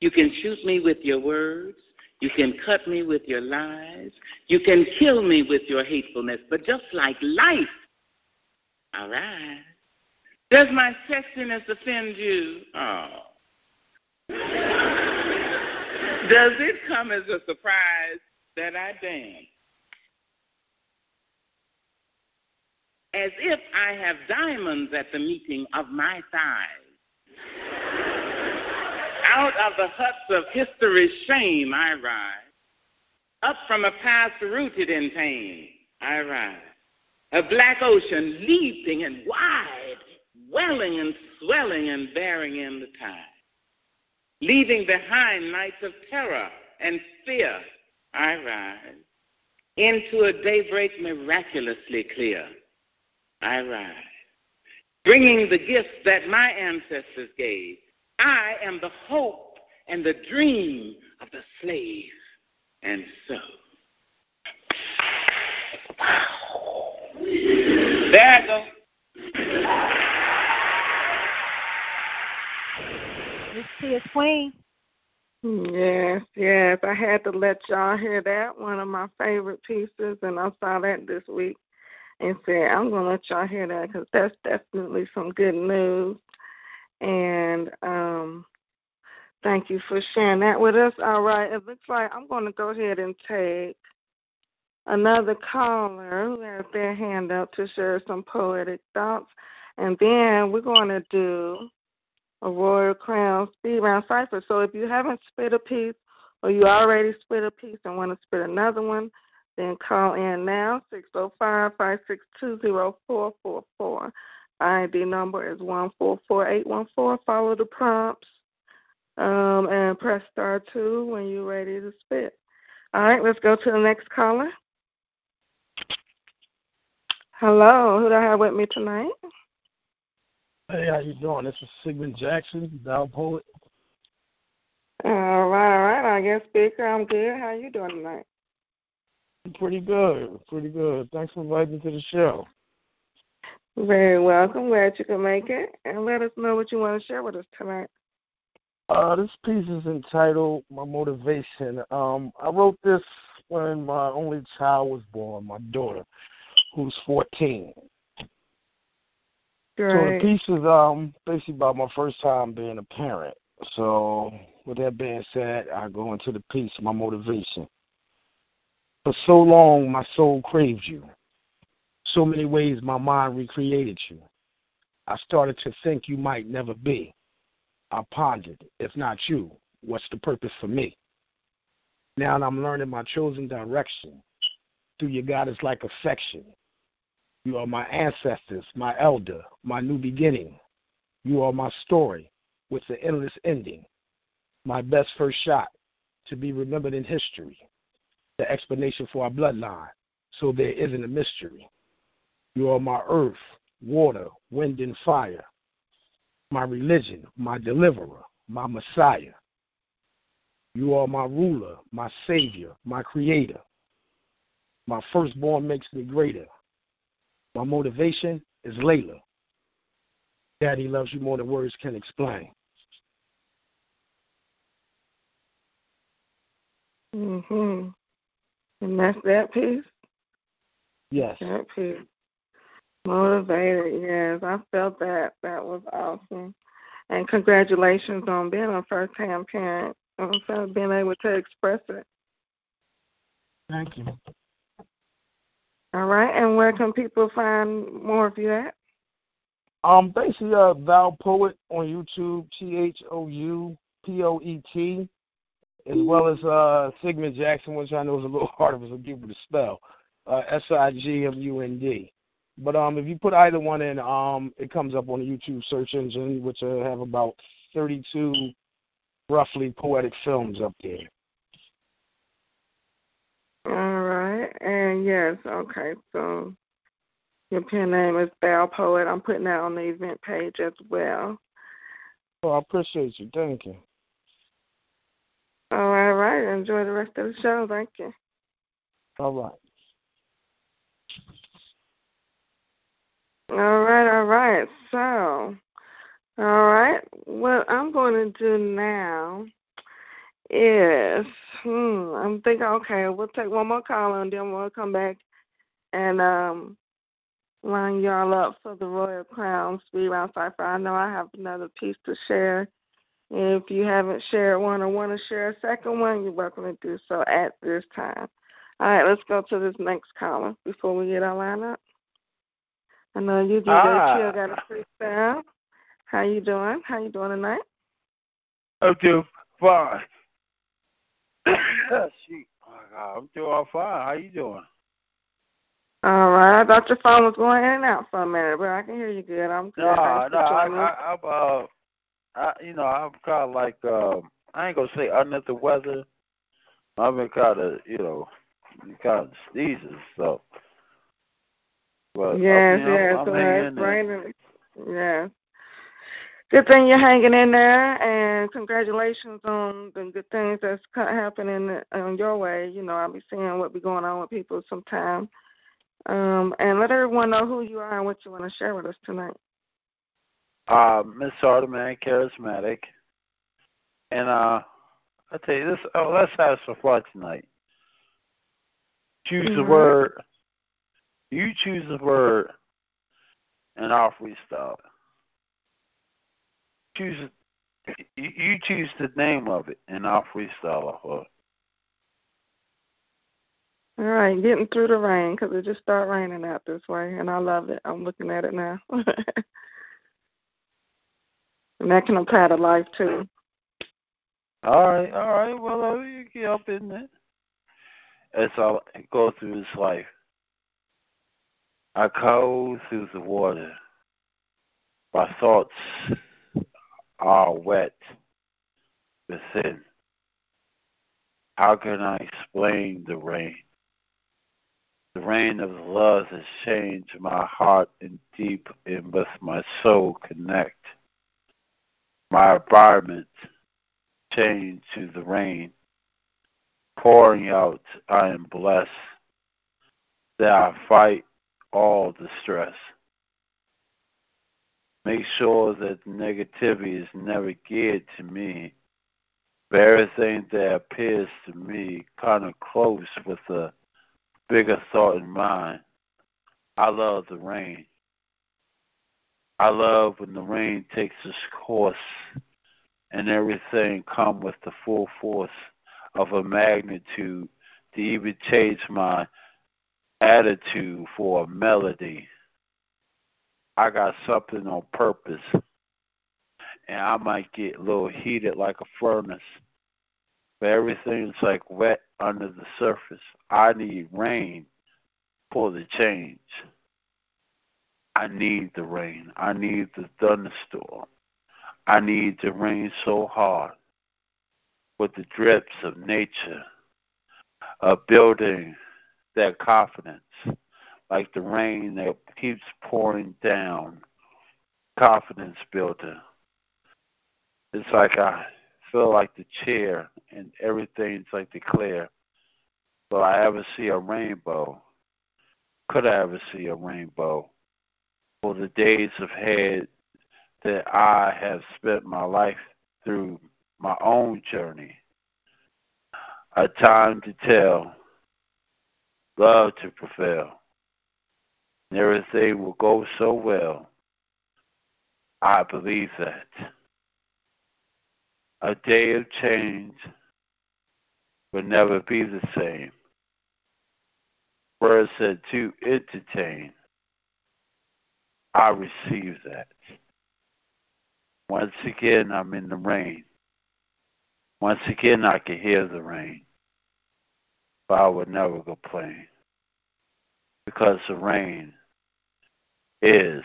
You can shoot me with your words, You can cut me with your lies. You can kill me with your hatefulness. But just like life, all right. Does my sexiness offend you? Oh. Does it come as a surprise that I dance? As if I have diamonds at the meeting of my thighs. Out of the huts of history's shame I rise. Up from a past rooted in pain I rise. A black ocean leaping and wide, welling and swelling and bearing in the tide leaving behind nights of terror and fear, I rise. Into a daybreak miraculously clear, I rise. Bringing the gifts that my ancestors gave, I am the hope and the dream of the slave. And so, there I go. Miss T is Queen. Yes, yes. I had to let y'all hear that. One of my favorite pieces, and I saw that this week and said, I'm to let y'all hear that because that's definitely some good news. And um, thank you for sharing that with us. All right, it looks like I'm to go ahead and take another caller who has their hand up to share some poetic thoughts. And then we're to do a Royal Crown Speed Round Cipher. So if you haven't spit a piece or you already spit a piece and want to spit another one, then call in now, 605-562-0444. ID number is 144814. Follow the prompts um, and press star 2 when you're ready to spit. All right, let's go to the next caller. Hello, who do I have with me tonight? Hey, how you doing? This is Sigmund Jackson, thou poet. All right, all right. I guess speaker, I'm good. How you doing tonight? Pretty good, pretty good. Thanks for inviting me to the show. Very welcome. Glad you could make it, and let us know what you want to share with us tonight. Uh, this piece is entitled "My Motivation." Um, I wrote this when my only child was born, my daughter, who's 14. So the piece is um basically about my first time being a parent. So with that being said, I go into the piece, my motivation. For so long my soul craved you. So many ways my mind recreated you. I started to think you might never be. I pondered, if not you, what's the purpose for me? Now I'm learning my chosen direction. Through your God is like affection. You are my ancestors, my elder, my new beginning. You are my story with the endless ending. My best first shot to be remembered in history. The explanation for our bloodline, so there isn't a mystery. You are my earth, water, wind, and fire. My religion, my deliverer, my Messiah. You are my ruler, my savior, my creator. My firstborn makes me greater. My motivation is Layla. Daddy loves you more than words can explain. Mhm. And that's that piece. Yes. That piece. Motivated, yes. I felt that. That was awesome. And congratulations on being a first time parent. and so being able to express it. Thank you. All right. And where can people find more of you at? Um, basically, uh, Thou Poet on YouTube, T H O U P O E T, as well as uh, Sigmund Jackson, which I know is a little harder for some people to spell, uh, S I G M U N D. But um, if you put either one in, um, it comes up on the YouTube search engine, which I have about 32 roughly poetic films up there. All right. And yes, okay. So your pen name is Bell Poet. I'm putting that on the event page as well. Oh, I appreciate you. Thank you. All right. Enjoy the rest of the show. Thank you. All right. All right, all right. So, all right. What I'm going to do now is, Hmm. I'm thinking. Okay, we'll take one more call and then we'll come back and um line y'all up for the Royal Crown Speed Round Cipher. I know I have another piece to share. If you haven't shared one or want to share a second one, you're welcome to do so at this time. All right, let's go to this next caller before we get our line up. I know you, DJ Ah. Chill, got a freestyle. How you doing? How you doing tonight? I'm doing fine. Shoot. Oh, God, I'm doing fine. How you doing? All right. I thought your phone was going in and out for a minute, but I can hear you good. I'm good. No, Thanks no, I, I. I'm, uh, I, you know, I'm kind of like, um, I ain't gonna say under the weather. I've been kind of, you know, kind of sneezing so. But Yes, I mean, yes. I'm, so I'm hanging it's in there. raining. Yeah. Good thing you're hanging in there, and congratulations on the good things that's happening on your way. You know, I'll be seeing what be going on with people sometime. Um, and let everyone know who you are and what you want to share with us tonight. Uh, Miss Automatic Charismatic. And uh I tell you this oh let's have some fun tonight. Choose a Mhm. word. You choose a word and I'll freestyle. Choose you, you choose the name of it and I'll freestyle off of it. All right, getting through the rain because it just started raining out this way, and I love it. I'm looking at it now. and that can apply to life too. All right, all right, well you get up in there. As I go through this life. I go through the water. My thoughts are wet within. How can I explain the rain? The rain of love has changed my heart and deep and with my soul connect. My environment changed to the rain. Pouring out, I am blessed that I fight all the stress. Make sure that negativity is never geared to me. Everything that appears to me kind of close with a bigger thought in mind. I love the rain. I love when the rain takes its course and everything come with the full force of a magnitude to even change my attitude for a melody. I got something on purpose. And I might get a little heated like a furnace. But everything's like wet under the surface. I need rain for the change. I need the rain. I need the thunderstorm. I need the rain so hard with the drips of nature, of building that confidence, like the rain that keeps pouring down, confidence builder. It's like I feel like the chair and everything's like clear. Will I ever see a rainbow? Could I ever see a rainbow? For the days of ahead that I have spent my life through my own journey. A time to tell, love to prevail. And everything will go so well. I believe that. A day of change will never be the same. Word said to entertain. I receive that. Once again, I'm in the rain. Once again, I can hear the rain. But I would never complain because the rain is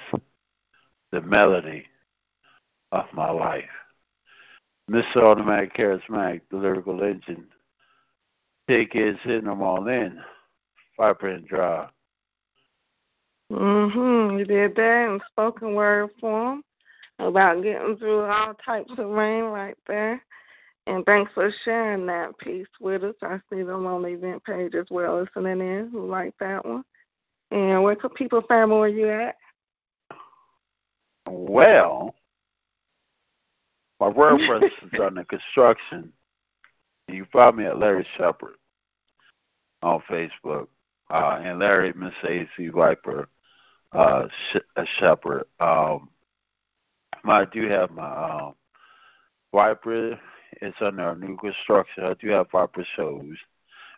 the melody of my life. Mr. Automatic Charismatic, the lyrical engine. Take his in them all in. Vibrant Drive. Mhm. You did that in spoken word form about getting through all types of rain right there. And thanks for sharing that piece with us. I see them on the event page as well, listening in, who like that one. And where could people find more you at? Well, my WordPress is under construction. You can find me at Larry Shepard on Facebook, uh, and Larry Miss AC Viper uh, Sh- Shepard. Um, I do have my um, Viper. It's under a new construction. I do have Viper shows.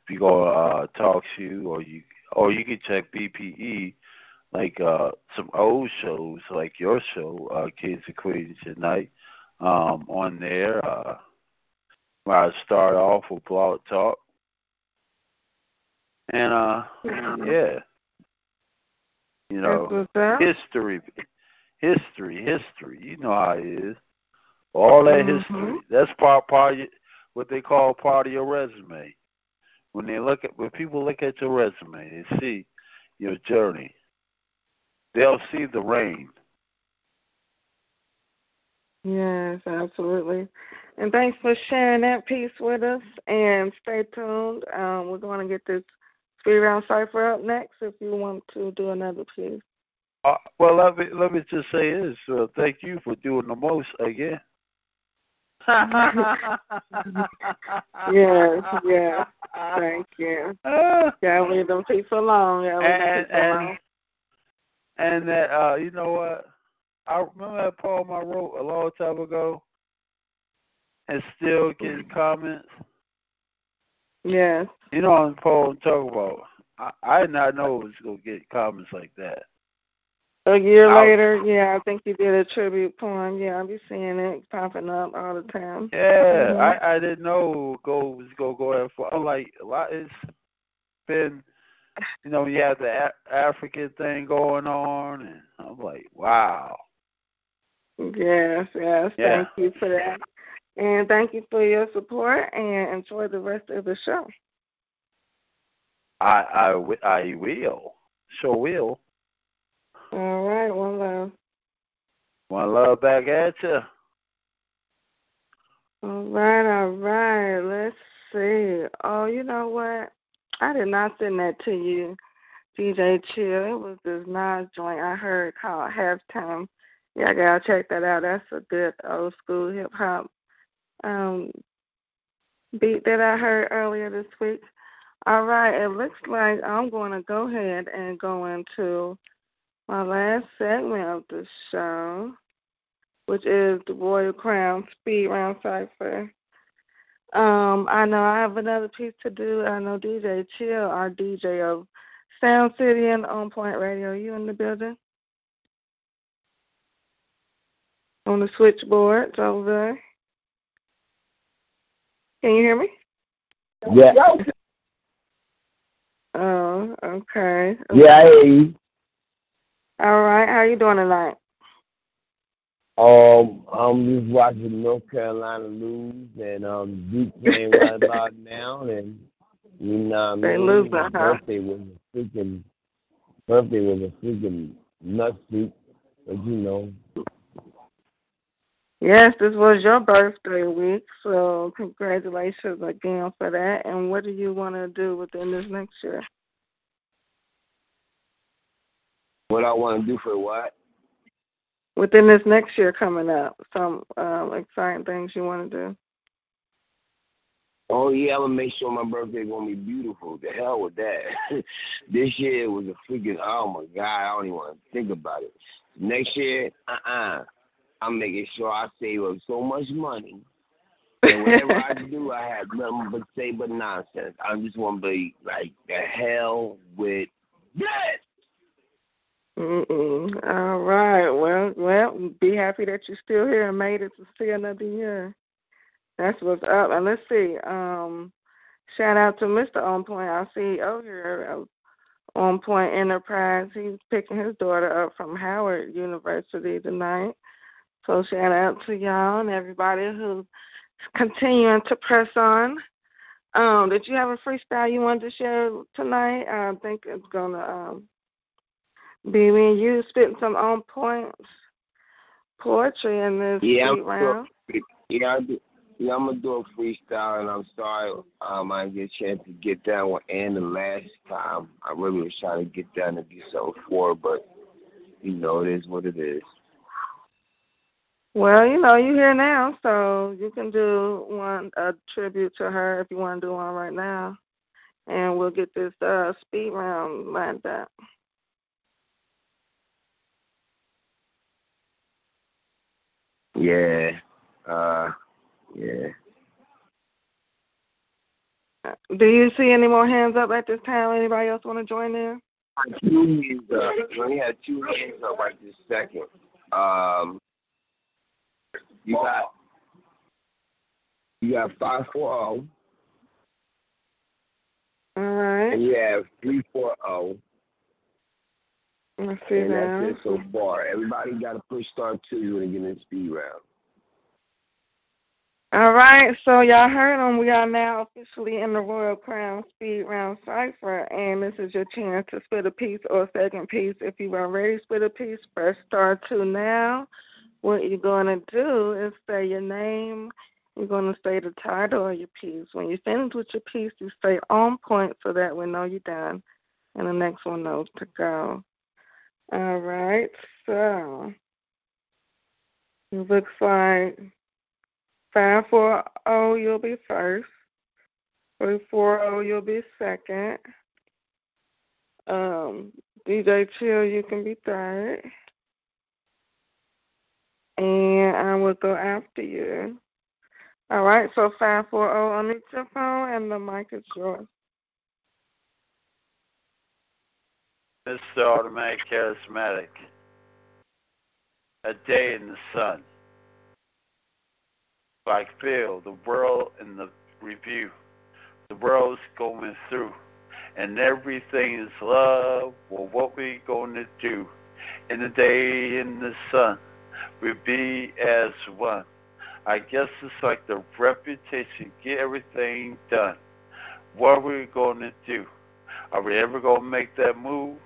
If you go uh, talk to or you or you can check BPE like uh some old shows like your show, uh Kids and Queens Tonight, um, on there. Uh where I start off with blog talk. And uh yeah. You know history history, history. You know how it is. All that mm-hmm. history. That's part part of what they call part of your resume. When they look at when people look at your resume, they see your journey. They'll see the rain. Yes, absolutely. And thanks for sharing that piece with us. And stay tuned. Um, we're going to get this speed round cipher up next if you want to do another piece. Uh, well, let me let me just say this. Uh, thank you for doing the most again. yes, yes. Thank you. Gotta leave them people alone. Gotta leave them people and, alone. And that uh, you know what? I remember that poem I wrote a long time ago, and still getting comments. Yes. You know what the poem I'm about. I, I did not know it was gonna get comments like that. A year I- later, yeah, I think you did a tribute poem. Yeah, I be seeing it popping up all the time. Yeah, Mhm. I I didn't know go was gonna go that far. I'm like a lot. It's been, you know, you have the a- African thing going on, and I'm like, wow. Yes, yes. Yeah. Thank you for that. And thank you for your support and enjoy the rest of the show. I I I will, sure will. All right, one love. One love back at you. All right, all right. Let's see. Oh, you know what? I did not send that to you, DJ Chill. It was this Nas joint I heard called Halftime. Yeah, I gotta check that out. That's a good old school hip hop um beat that I heard earlier this week. All right, it looks like I'm going to go ahead and go into my last segment of the show, which is the Royal Crown Speed Round Cipher. Um, I know I have another piece to do. I know DJ Chill, our DJ of Sound City and On Point Radio. You in the building? On the switchboards over there. Can you hear me? Yeah. Oh, okay. Yeah, I hear you. All right. How you doing tonight? Um, I'm just watching North Carolina lose, and um, Duke playing right about now, and you know what I They mean. losing, My huh? birthday was a freaking birthday was a freaking nut soup, but you know. Yes, this was your birthday week, so congratulations again for that. And what do you want to do within this next year? What I want to do for what? Within this next year coming up, some um, exciting things you want to do. Oh yeah, I'm gonna make sure my birthday gonna be beautiful. The hell with that. this year was a freaking oh my god, I don't even want to think about it. Next year, uh uh-uh. uh, I'm making sure I save up so much money. And whatever I do, I have nothing but say but nonsense. I just want to be like the hell with that. Mm-mm. All right. Well, well, be happy that you're still here and made it to see another year. That's what's up. And let's see. Um, shout out to Mr. On Point, our CEO here of On Point Enterprise. He's picking his daughter up from Howard University tonight. So shout out to y'all and everybody who's continuing to press on. Um, did you have a freestyle you wanted to share tonight? I think it's gonna um, be me and you spitting some on point poetry in this Yeah, I'm round. yeah, I do. Yeah, I'm gonna do a freestyle, and I'm sorry um, I didn't get a chance to get that one. Ann the last time. I really was trying to get down to episode four, but you know it is what it is. Well, you know, you're here now, so you can do one a tribute to her if you want to do one right now, and we'll get this uh, speed round lined up. Yeah. Uh. Yeah. Do you see any more hands up at this time? Anybody else want to join in? Two hands up. We only had two hands up right this second. Um. You got. You got five four oh. zero. All right. And you have three four zero. Let's see And now. that's it so far. Everybody got to push start two when they get in the speed round. All right, so y'all heard them. We are now officially in the Royal Crown Speed Round Cipher, and this is your chance to split a piece or a second piece. If you've already split a piece, press star two now. What you're going to do is say your name. You're going to say the title of your piece. When you finish with your piece, you stay on point so that we know you're done, and the next one knows to go. All right, so it looks like Five four oh, you'll be first. Three four oh, you'll be second. Um, DJ Chill, you can be third. And I will go after you. All right, so five four oh, unmute your phone, and the mic is yours. Mr. Automatic Charismatic. A day in the sun. I feel the world in the review. The world's going through. And everything is love. Well, what we going to do? In the day in the sun, we be as one. I guess it's like the reputation, get everything done. What are we going to do? Are we ever going to make that move?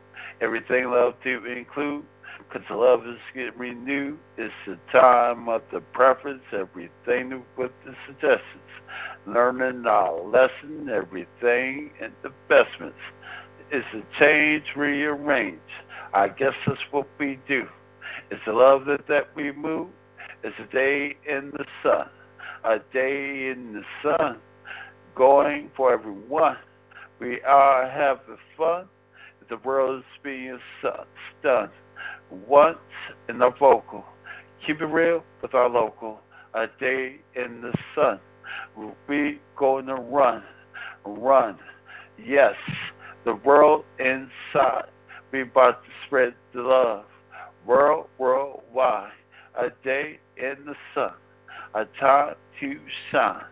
Everything love to include? Because love is getting renewed. It's the time of the preference, everything with the suggestions. Learning our lesson, everything and the investments. It's a change, rearrange. I guess that's what we do. It's the love that, that we move. It's a day in the sun. A day in the sun. Going for everyone. We are having fun. The world is being stunned once in the vocal. Keep it real with our local. A day in the sun. We going to run, run. Yes, the world inside. We about to spread the love. World, worldwide. A day in the sun. A time to shine.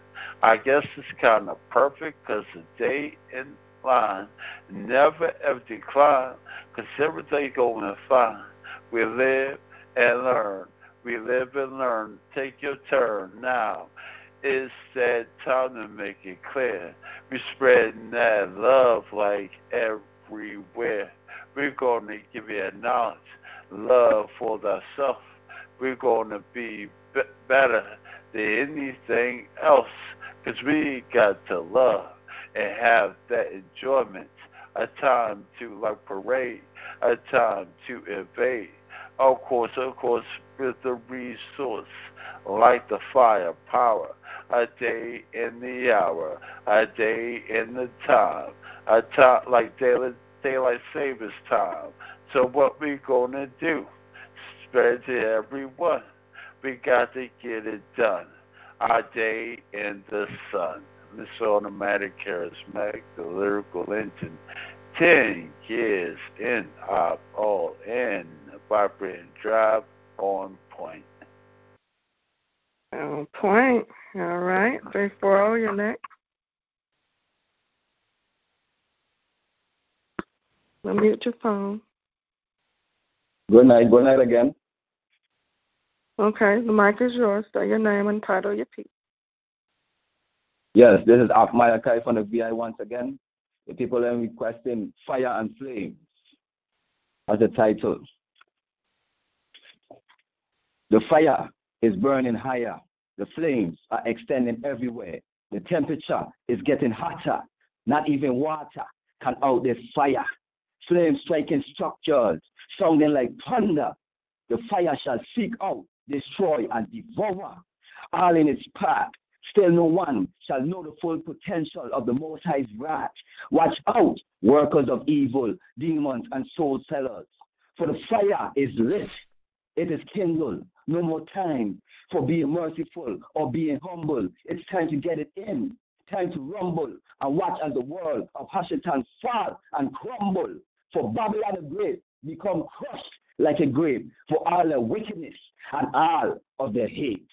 I guess it's kind of perfect because the day in line never ever decline because everything going fine. We live and learn. We live and learn. Take your turn now. It's that time to make it clear. We're spreading that love like everywhere. We're going to give you a knowledge, love for thyself. We're going to be better than anything else because we got to love and have that enjoyment. A time to like parade, a time to invade. Of course, of course, with the resource, like the fire, power, a day in the hour, a day in the time, a time like daylight, daylight savings time. So what we gonna do? Spread to everyone. We got to get it done. Our day in the sun. This automatic charismatic, the lyrical engine. Ten years in op all in vibrating drive on point. On point. All right. Three four oh, you're next. Unmute your phone. Good night. Good night again. Okay, the mic is yours. Say your name and title your piece. Yes, this is Akmaya Kai from the VI once again. The people are requesting Fire and Flames as the title. The fire is burning higher. The flames are extending everywhere. The temperature is getting hotter. Not even water can out this fire. Flames striking structures, sounding like thunder. The fire shall seek out destroy, and devour. All in its path. Still no one shall know the full potential of the Most High's wrath. Watch out, workers of evil, demons, and soul sellers. For the fire is lit, it is kindled. No more time for being merciful or being humble. It's time to get it in. Time to rumble and watch as the world of Hashatan fall and crumble. For Babylon the Great become crushed like a grape for all their wickedness and all of their hate.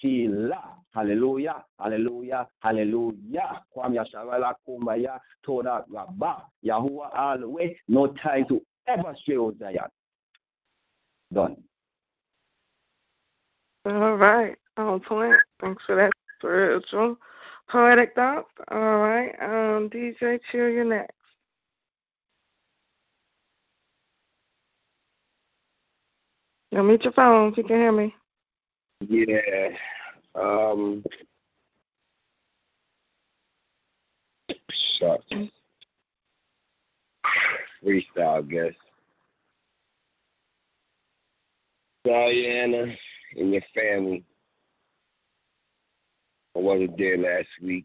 Sila. Hallelujah. Hallelujah. Hallelujah. Kwam Yashavala Kumbaya Toda Rabba. Yahuwah all the way. No time to ever stray out Zion. Done. All right. On point. Thanks for that spiritual poetic thoughts. All right. Um, DJ Chill, you're next. Now mute your phone if you can hear me. Yeah. Um. Shucks. Freestyle, I guess. Diana and your family. I wasn't there last week.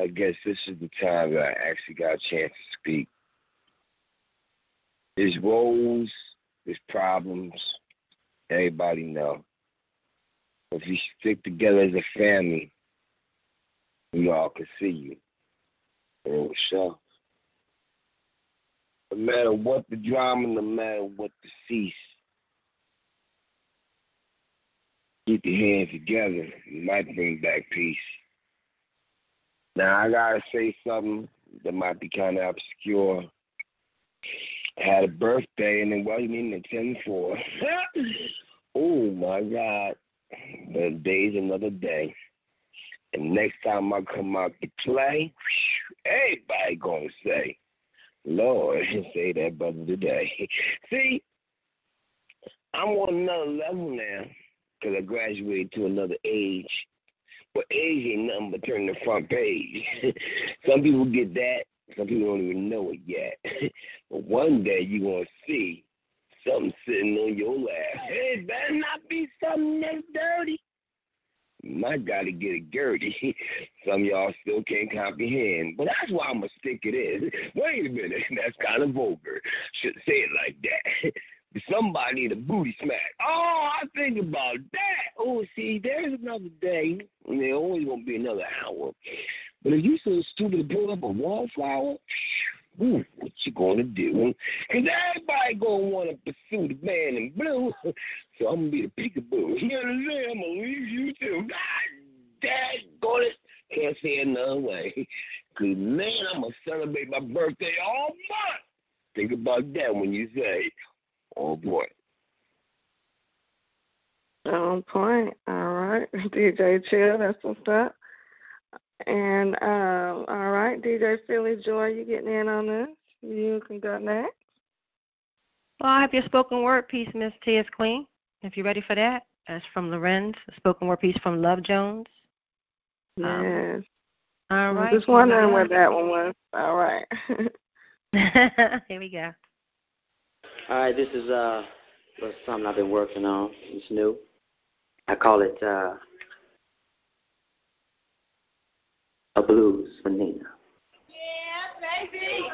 I guess this is the time that I actually got a chance to speak. There's woes, there's problems, everybody know. If you stick together as a family, we all can see you. And sure. No matter what the drama, no matter what the cease, keep your hands together. You might bring back peace. Now I gotta say something that might be kind of obscure. Had a birthday and it wasn't even attended for. oh my God! The day's another day. And next time I come out to play, everybody gonna say, Lord, say that brother today. See, I'm on another level now because I graduated to another age. But age ain't nothing but turning the front page. Some people get that. Some people don't even know it yet. but one day you're going to see something sitting on your lap. Hey, it better not be something that's dirty. My got to get it dirty. Some y'all still can't comprehend. But that's why I'm going to stick it in. Wait a minute. That's kind of vulgar. Should say it like that. Somebody need a booty smack. Oh, I think about that. Oh, see, there's another day, and there always gonna be another hour. But if you so stupid to pull up a wallflower, what you gonna do? Cause everybody gonna wanna pursue the man in blue. So I'm gonna be the peekaboo. You know what I'm saying? I'm gonna leave you too. God dang it. Can't say it another way. Cause man, I'm gonna celebrate my birthday all month. Think about that when you say, Oh boy. On point. All right. DJ Chill, that's what's up. And um, all right, DJ Philly Joy, you getting in on this? You can go next. Well, I have your spoken word piece, Miss T is Queen. If you're ready for that, that's from Larenz, a spoken word piece from Love Jones. Yes. Um, all I was just wondering where that one was. All right. Here we go. All right, this is uh something I've been working on. It's new. I call it uh a blues for Nia. Yeah, baby.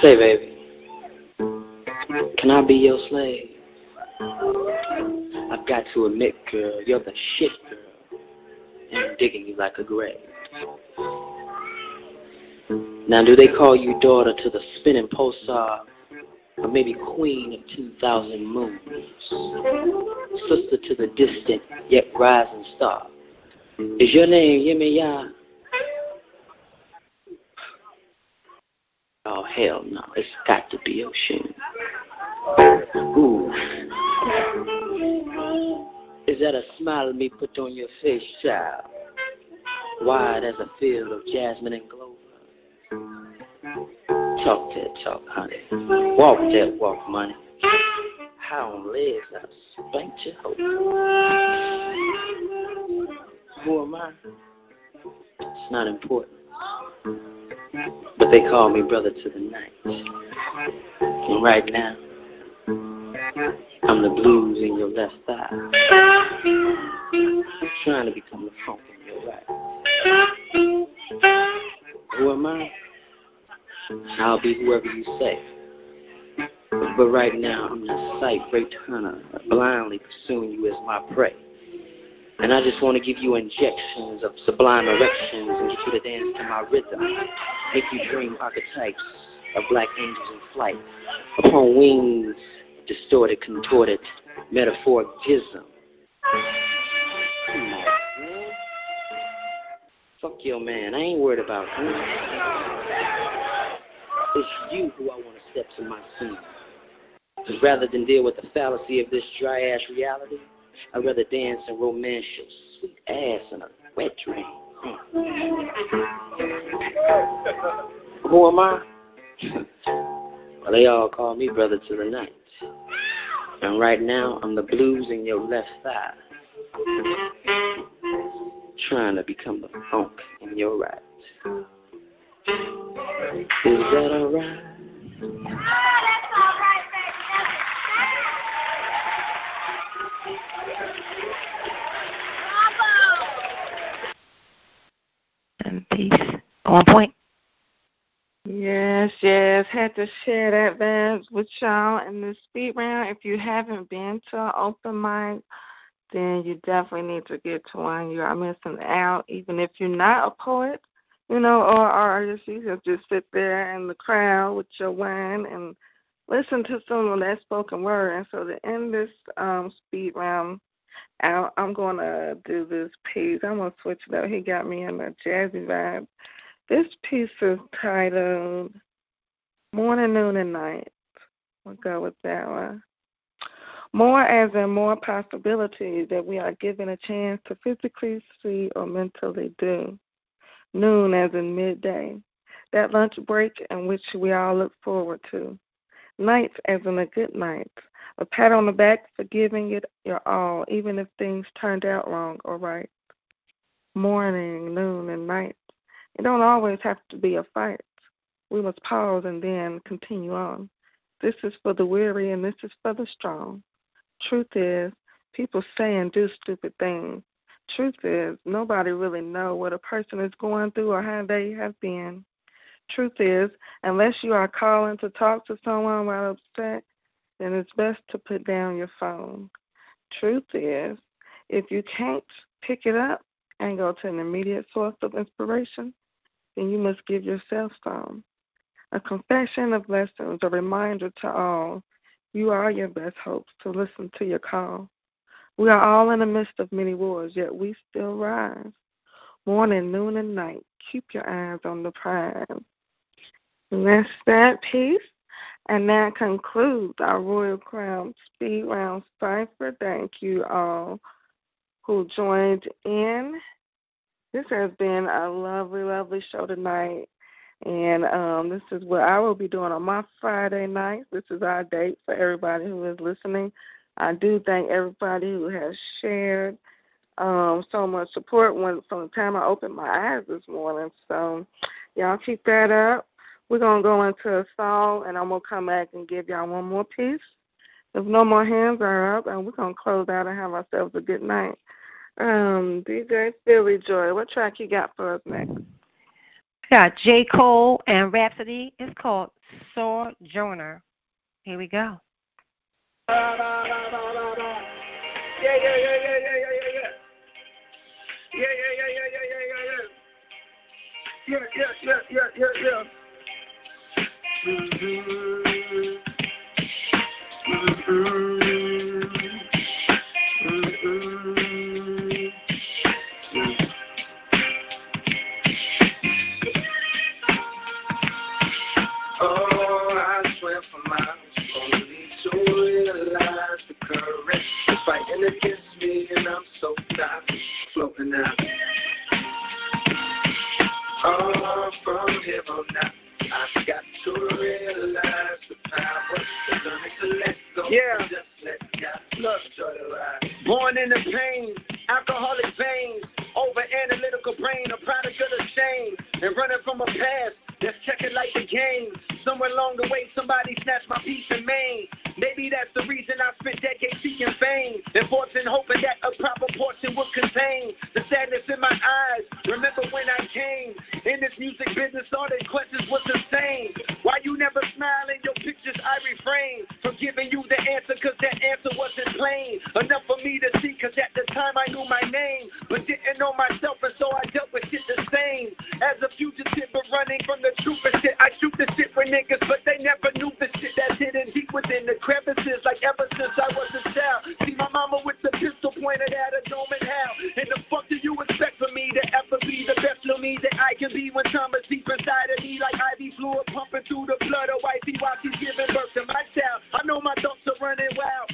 Say, baby, can I be your slave? I've got to admit, girl, you're the shit, girl. And I'm digging you like a grave. Now, do they call you daughter to the spinning pulsar, uh, or maybe queen of 2,000 moons? Sister to the distant yet rising star? Is your name Yemaya? Oh, hell no. It's got to be Oshun. Ooh. Is that a smile me put on your face, child? Wide as a field of jasmine and clover. Talk that talk, honey. Walk that walk, money. How on legs I spanked your hoe. Who am I? It's not important. But they call me brother to the night. And right now, I'm the blues in your left thigh. I'm trying to become the funk in your right. Who am I? I'll be whoever you say. But right now, I'm the sight break hunter, blindly pursuing you as my prey. And I just want to give you injections of sublime erections and get you to dance to my rhythm. Make you dream archetypes of black angels in flight. Upon wings, distorted, contorted, metaphoric man. Fuck your man. I ain't worried about him. It's you who I want to step to my scene. Because rather than deal with the fallacy of this dry ass reality, I'd rather dance and romance your sweet ass in a wet dream. Who am I? well, they all call me brother to the night. And right now, I'm the blues in your left thigh. Trying to become the funk in your right. Is that alright? And peace. On point. Yes, yes. Had to share that vibes with y'all in this speed round. If you haven't been to an open mic, then you definitely need to get to one. You are missing out. Even if you're not a poet, you know, or artist, you can just sit there in the crowd with your wine and listen to some of that spoken word. And so to end this um, speed round, I'm going to do this piece. I'm going to switch it up. He got me in a jazzy vibe. This piece is titled Morning, Noon, and Night. We'll go with that one. More as in more possibilities that we are given a chance to physically see or mentally do. Noon as in midday. That lunch break in which we all look forward to. Nights as in a good night. A pat on the back for giving it your all, even if things turned out wrong or right. Morning, noon, and night. It don't always have to be a fight. We must pause and then continue on. This is for the weary and this is for the strong. Truth is, people say and do stupid things. Truth is, nobody really know what a person is going through or how they have been. Truth is, unless you are calling to talk to someone while upset, then it's best to put down your phone. Truth is, if you can't pick it up and go to an immediate source of inspiration, then you must give yourself some. A confession of lessons, a reminder to all you are your best hopes to listen to your call. We are all in the midst of many wars, yet we still rise. Morning, noon, and night, keep your eyes on the prize. And that's that piece. And that concludes our Royal Crown Speed Round Cipher. Thank you all who joined in. This has been a lovely, lovely show tonight. And um, this is what I will be doing on my Friday night. This is our date for everybody who is listening. I do thank everybody who has shared um, so much support when from the time I opened my eyes this morning. So y'all keep that up. We're gonna go into a song and I'm gonna come back and give y'all one more piece. If no more hands are up, and we're gonna close out and have ourselves a good night. Um, DJ Philly Joy, what track you got for us next? Got J. Cole and Rapsody. It's called Sojourner. Here we go. Yeah, yeah, yeah, yeah, yeah, yeah, yeah, yeah. Yeah, yeah, yeah, yeah, yeah, yeah, yeah, yeah. Yeah, yeah, yeah, yeah, yeah, yeah. Mm-hmm. Mm-hmm. fighting against me, and I'm so tired floating out. Oh, from here on out, I've got to realize the power to learn to let go. Yeah. Just let God Look, enjoy the ride. Born in the pain, alcoholic veins, over analytical brain, a product of the shame, and running from a past that's checking like a game. Somewhere along the way, somebody snatched my piece of main. Maybe that's the reason I spent decades seeking fame, and fortune hoping that a proper portion would contain the sadness in my eyes. Remember when I came in this music business, all the questions was the same. Why you never smile in your pictures? I refrain from giving you the answer, cause that answer wasn't plain enough for me to see. Cause at the time I knew my name, but didn't know myself, and so I dealt with shit the same. As a fugitive, but running from the truth and shit. I shoot the shit for niggas, but they never knew the shit that's hidden deep within the crevices. Like ever since I was a child, see my mama with the pistol pointed at a dome and how. And the fuck do you expect from me to ever be the best of me that I can be when time is deep inside of me, like IV fluid pumping through the blood of wifey while she's giving birth to my child. I know my thoughts are running wild.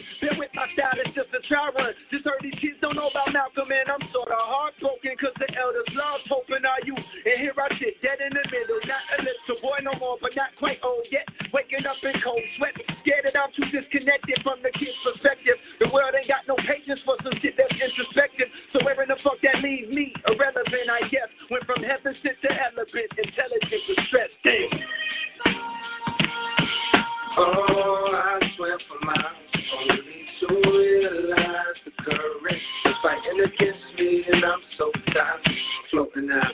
With my style, it's just a trial run. Just heard these kids don't know about Malcolm, and I'm sorta heartbroken cause the elders lost hoping in you. And here I sit, dead in the middle, not a little boy no more, but not quite old yet. Waking up in cold sweat, scared that I'm too disconnected from the kid's perspective. The world ain't got no patience for some shit that's introspective. So where in the fuck that leaves me? Irrelevant, I guess. Went from heaven sent to element, intelligence was stressed. Damn. Oh, I swam for miles, only to realize the current is fighting against me, and I'm so tired, floating out.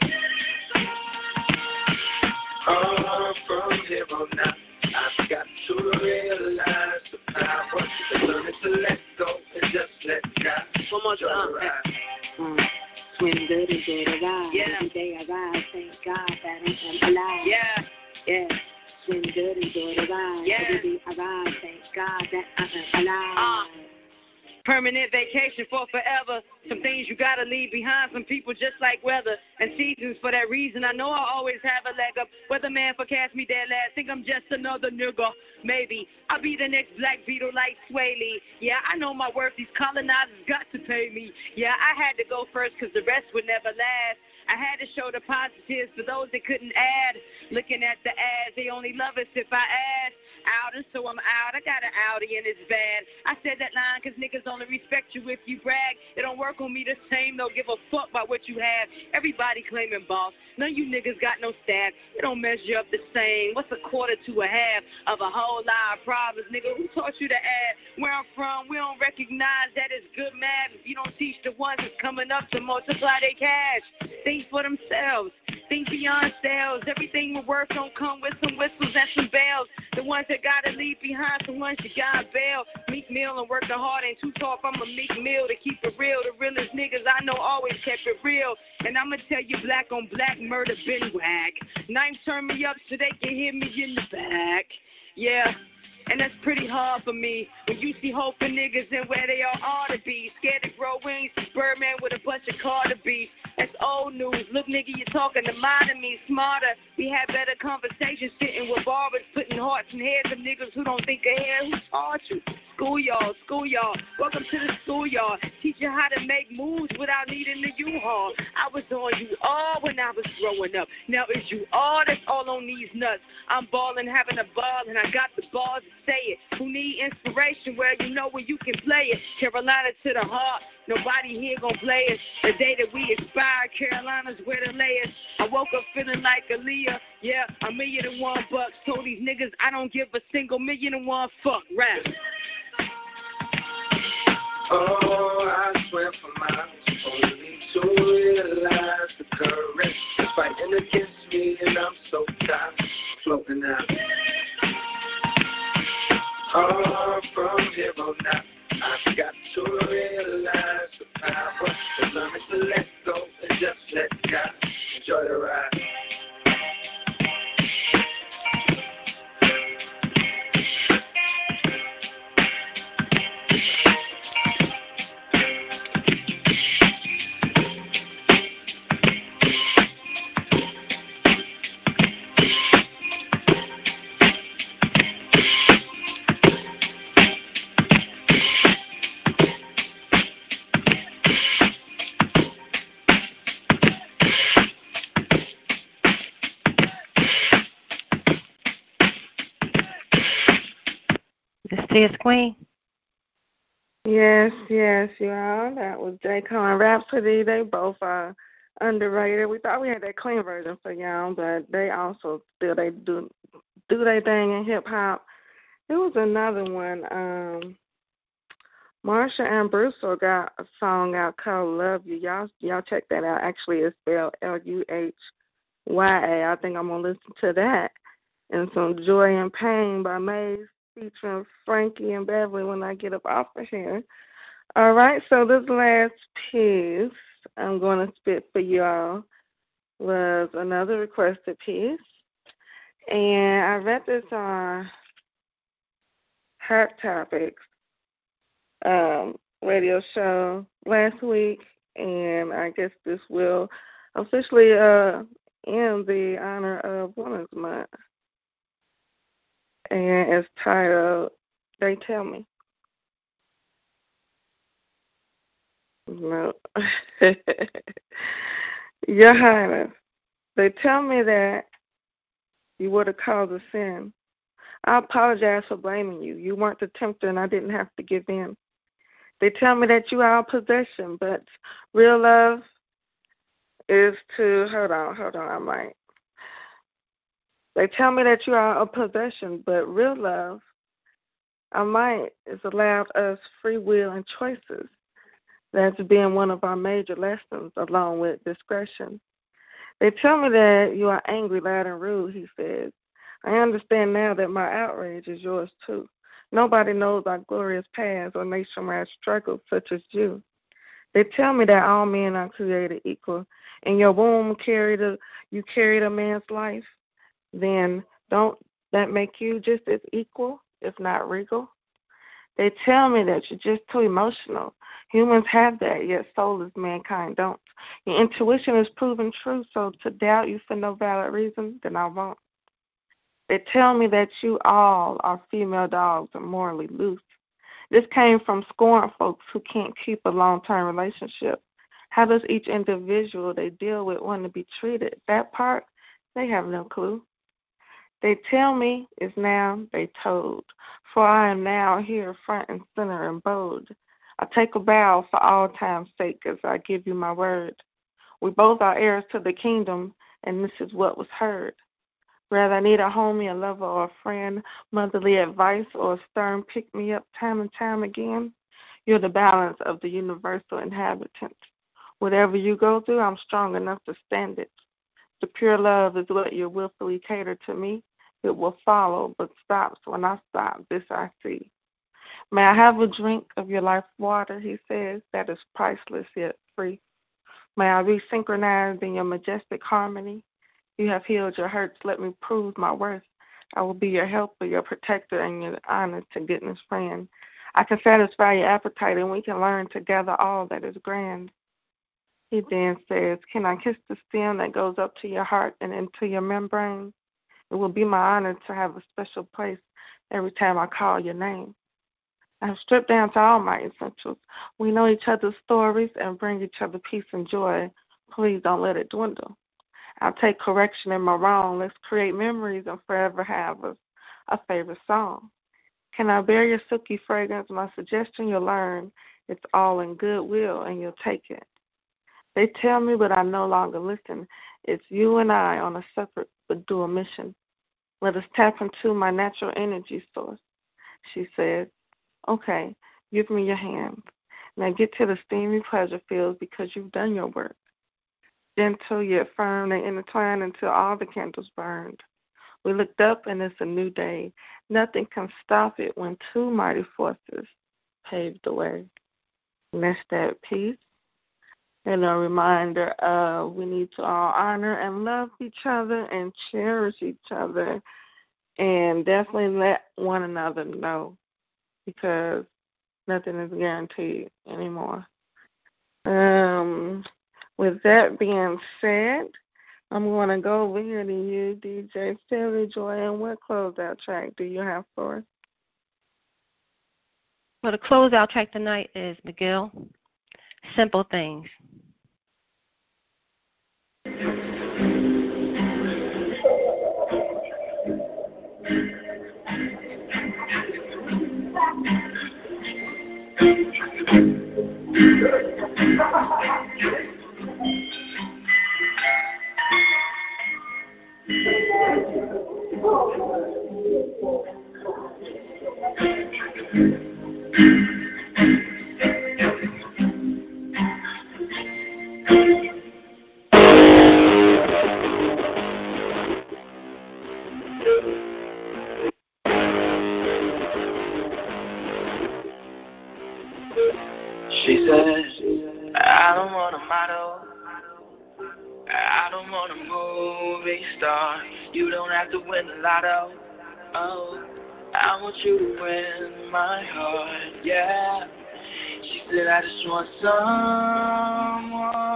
Oh, from here on out, I've got to realize the power, and learning to let go and just let God One more time. Mm. Swim good, enjoy the ride. Yeah. Every day I rise, thank God that I am alive. Yeah. Yeah. Swim good, enjoy the ride. Yeah. Every day I rise, thank God that I am alive. Uh, permanent vacation for forever. Some things you gotta leave behind. Some people just like weather and seasons. For that reason, I know I always have a leg up. Whether man forecast me dead last, think I'm just another nigga. Maybe I'll be the next black Beatle like Swae Lee. Yeah, I know my worth. These colonizers got to pay me. Yeah, I had to go first because the rest would never last. I had to show the positives for those that couldn't add. Looking at the ads, they only love us if I add. Out and so I'm out. I got an Audi and it's bad. I said that line because niggas only respect you if you brag. It don't work on me the same. Don't give a fuck about what you have. Everybody claiming boss. None of you niggas got no staff. It don't measure up the same. What's a quarter to a half of a whole lot of problems, nigga? Who taught you to add? Where I'm from, we don't recognize that it's good math. If you don't teach the ones that's coming up to multiply their cash, think for themselves. Think beyond sales. Everything with work don't come with some whistles and some bells. The ones that gotta leave behind, some ones you gotta bail. Meek mill and working hard ain't too tall from a meek mill to keep it real. The realest niggas I know always kept it real. And I'ma tell you, black on black murder been whack. Knife turn me up so they can hit me in the back. Yeah. And that's pretty hard for me when you see hope for niggas and where they all ought to be. Scared to grow wings, Birdman with a bunch of Carter beef. That's old news. Look, nigga, you're talking to modern me, smarter. We had better conversations sitting with barbers, putting hearts in heads of niggas who don't think ahead. Who taught you? Schoolyard, schoolyard. Welcome to the schoolyard. Teach you how to make moves without needing the U-Haul. I was on you all when I was growing up. Now it's you all that's all on these nuts. I'm balling, having a ball, and I got the balls to say it. Who need inspiration? Well, you know where you can play it. Carolina to the heart. Nobody here gon' play us. The day that we expire, Carolina's where the layers. I woke up feeling like Aaliyah. Yeah, a million and one bucks. Told these niggas I don't give a single million and one fuck. Rap. Oh, I swam for miles, only to realize the current is fighting against me, and I'm so tired, floating out. Oh, from here on out, I've got to realize the power of learning to let go and just let God enjoy the ride. Tia Queen. Yes, yes, you all. That was J. And Rapsody. They both are underrated. We thought we had that clean version for y'all, but they also still they do do their thing in hip hop. There was another one. Um Marsha Ambrosius got a song out called Love You. Y'all y'all check that out. Actually it's spelled L U H Y A. I think I'm gonna listen to that. And some Joy and Pain by Maze featuring Frankie and Beverly when I get up off of here. All right, so this last piece I'm going to spit for y'all was another requested piece. And I read this on Hot Topics um, radio show last week, and I guess this will officially uh, end the honor of Women's Month and it's titled They Tell Me. No. Your Highness, they tell me that you were the cause of sin. I apologize for blaming you. You weren't the tempter, and I didn't have to give in. They tell me that you are our possession, but real love is to hold on, hold on, I might they tell me that you are a possession, but real love, I might, is allowed us free will and choices. That's being one of our major lessons, along with discretion. They tell me that you are angry, loud, and rude, he says. I understand now that my outrage is yours too. Nobody knows our glorious past or nationwide struggles such as you. They tell me that all men are created equal. In your womb carried a you carried a man's life then don't that make you just as equal, if not regal? They tell me that you're just too emotional. Humans have that, yet soulless mankind don't. Your intuition is proven true, so to doubt you for no valid reason, then I won't. They tell me that you all are female dogs and morally loose. This came from scorn folks who can't keep a long term relationship. How does each individual they deal with want to be treated? That part, they have no clue. They tell me is now they told, for I am now here front and center and bold. I take a bow for all time's sake as I give you my word. We both are heirs to the kingdom, and this is what was heard. Rather, I need a homie, a lover, or a friend, motherly advice, or a stern pick me up time and time again. You're the balance of the universal inhabitant. Whatever you go through, I'm strong enough to stand it. The pure love is what you willfully cater to me. It will follow, but stops when I stop. This I see. May I have a drink of your life water, he says, that is priceless yet free. May I be synchronized in your majestic harmony. You have healed your hurts. Let me prove my worth. I will be your helper, your protector, and your honor to goodness friend. I can satisfy your appetite, and we can learn together all that is grand. He then says, Can I kiss the stem that goes up to your heart and into your membrane? It will be my honor to have a special place every time I call your name. I have stripped down to all my essentials. We know each other's stories and bring each other peace and joy. Please don't let it dwindle. I'll take correction in my wrong. Let's create memories and forever have a favorite song. Can I bear your silky fragrance? My suggestion you'll learn it's all in goodwill and you'll take it. They tell me, but I no longer listen. It's you and I on a separate but dual mission. Let us tap into my natural energy source. She said, Okay, give me your hands. Now get to the steamy pleasure fields because you've done your work. Gentle yet firm, they intertwine until all the candles burned. We looked up and it's a new day. Nothing can stop it when two mighty forces paved the way. And that peace and a reminder of we need to all honor and love each other and cherish each other and definitely let one another know because nothing is guaranteed anymore. Um, with that being said, I'm going to go over here to you, DJ Philly Joy, and what closeout track do you have for us? Well, the closeout track tonight is Miguel, Simple Things. She I don't want a movie star. You don't have to win the lotto. Oh, I want you to win my heart. Yeah. She said, I just want someone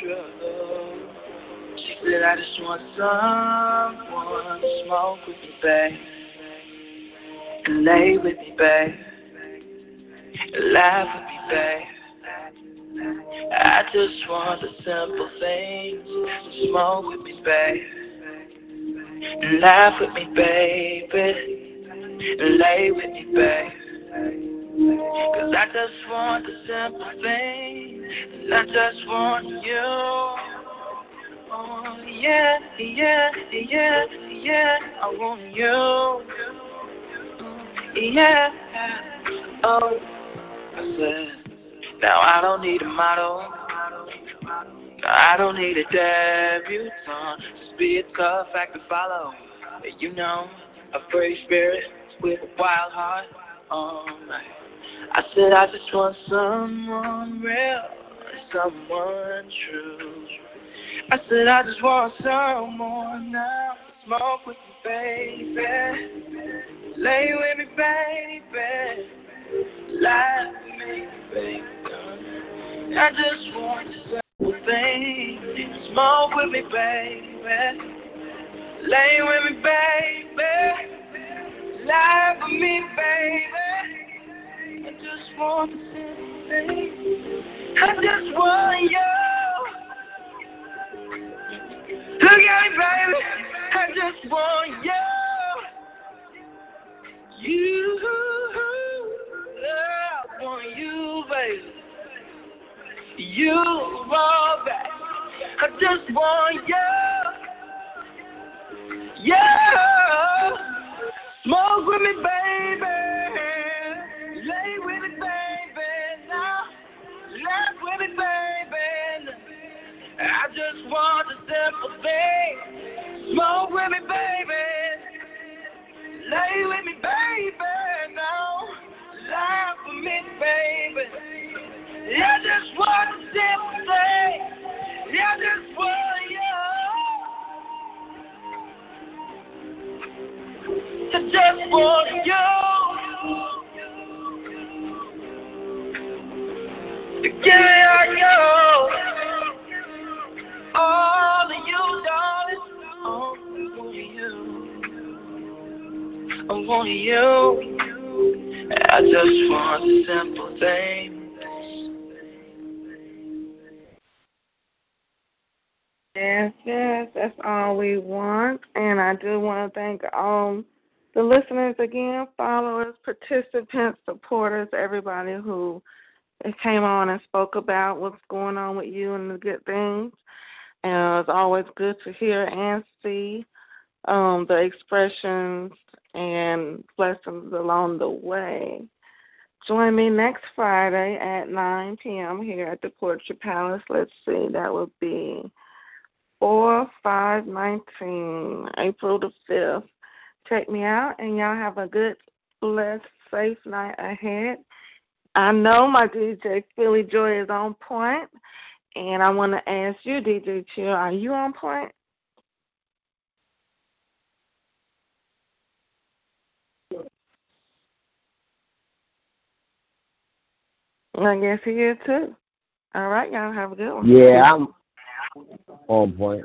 true. She said, I just want someone to smoke with me, babe. And lay with me, babe. And laugh with me, babe. I just want the simple things. Smoke with me, babe. Laugh with me, baby. Lay with me, babe. Cause I just want the simple things. And I just want you. Oh, yeah, yeah, yeah, yeah. I want you. Yeah. Oh, I said. Now I don't need a model. No, I don't need a debutante. Just be a tough act to follow. You know, a free spirit with a wild heart. Um, I said I just want someone real, someone true. I said I just want someone now smoke with me, baby. Lay with me, baby. Lie with me, baby. I just want the simple thing. Smoke with me, baby. Lay with me, baby. Lie with me, baby. I just want the simple thing. I just want you. Look at me, baby. I just want you. You. Want you, baby. You are back. I just want you. Yeah. Smoke with me, baby. Lay with me, baby. Now, laugh with me, baby. I just want the simple thing. Smoke with me, baby. Lay with me, baby. Laugh with me, baby. I just want simple thing. I just want you. I just want you. To give me all. All of you, darling. I want you. I want you. I just want a simple thing. Yes, yes, that's all we want. And I do want to thank um the listeners again, followers, participants, supporters, everybody who came on and spoke about what's going on with you and the good things. And it's always good to hear and see um, the expressions and blessings along the way. Join me next Friday at 9 p.m. here at the Poetry Palace. Let's see, that will be 4 5 19, April the 5th. Check me out, and y'all have a good, blessed, safe night ahead. I know my DJ Philly Joy is on point, and I want to ask you, DJ Chill, are you on point? I guess he is too. All right, y'all have a good one. Yeah, I'm on point.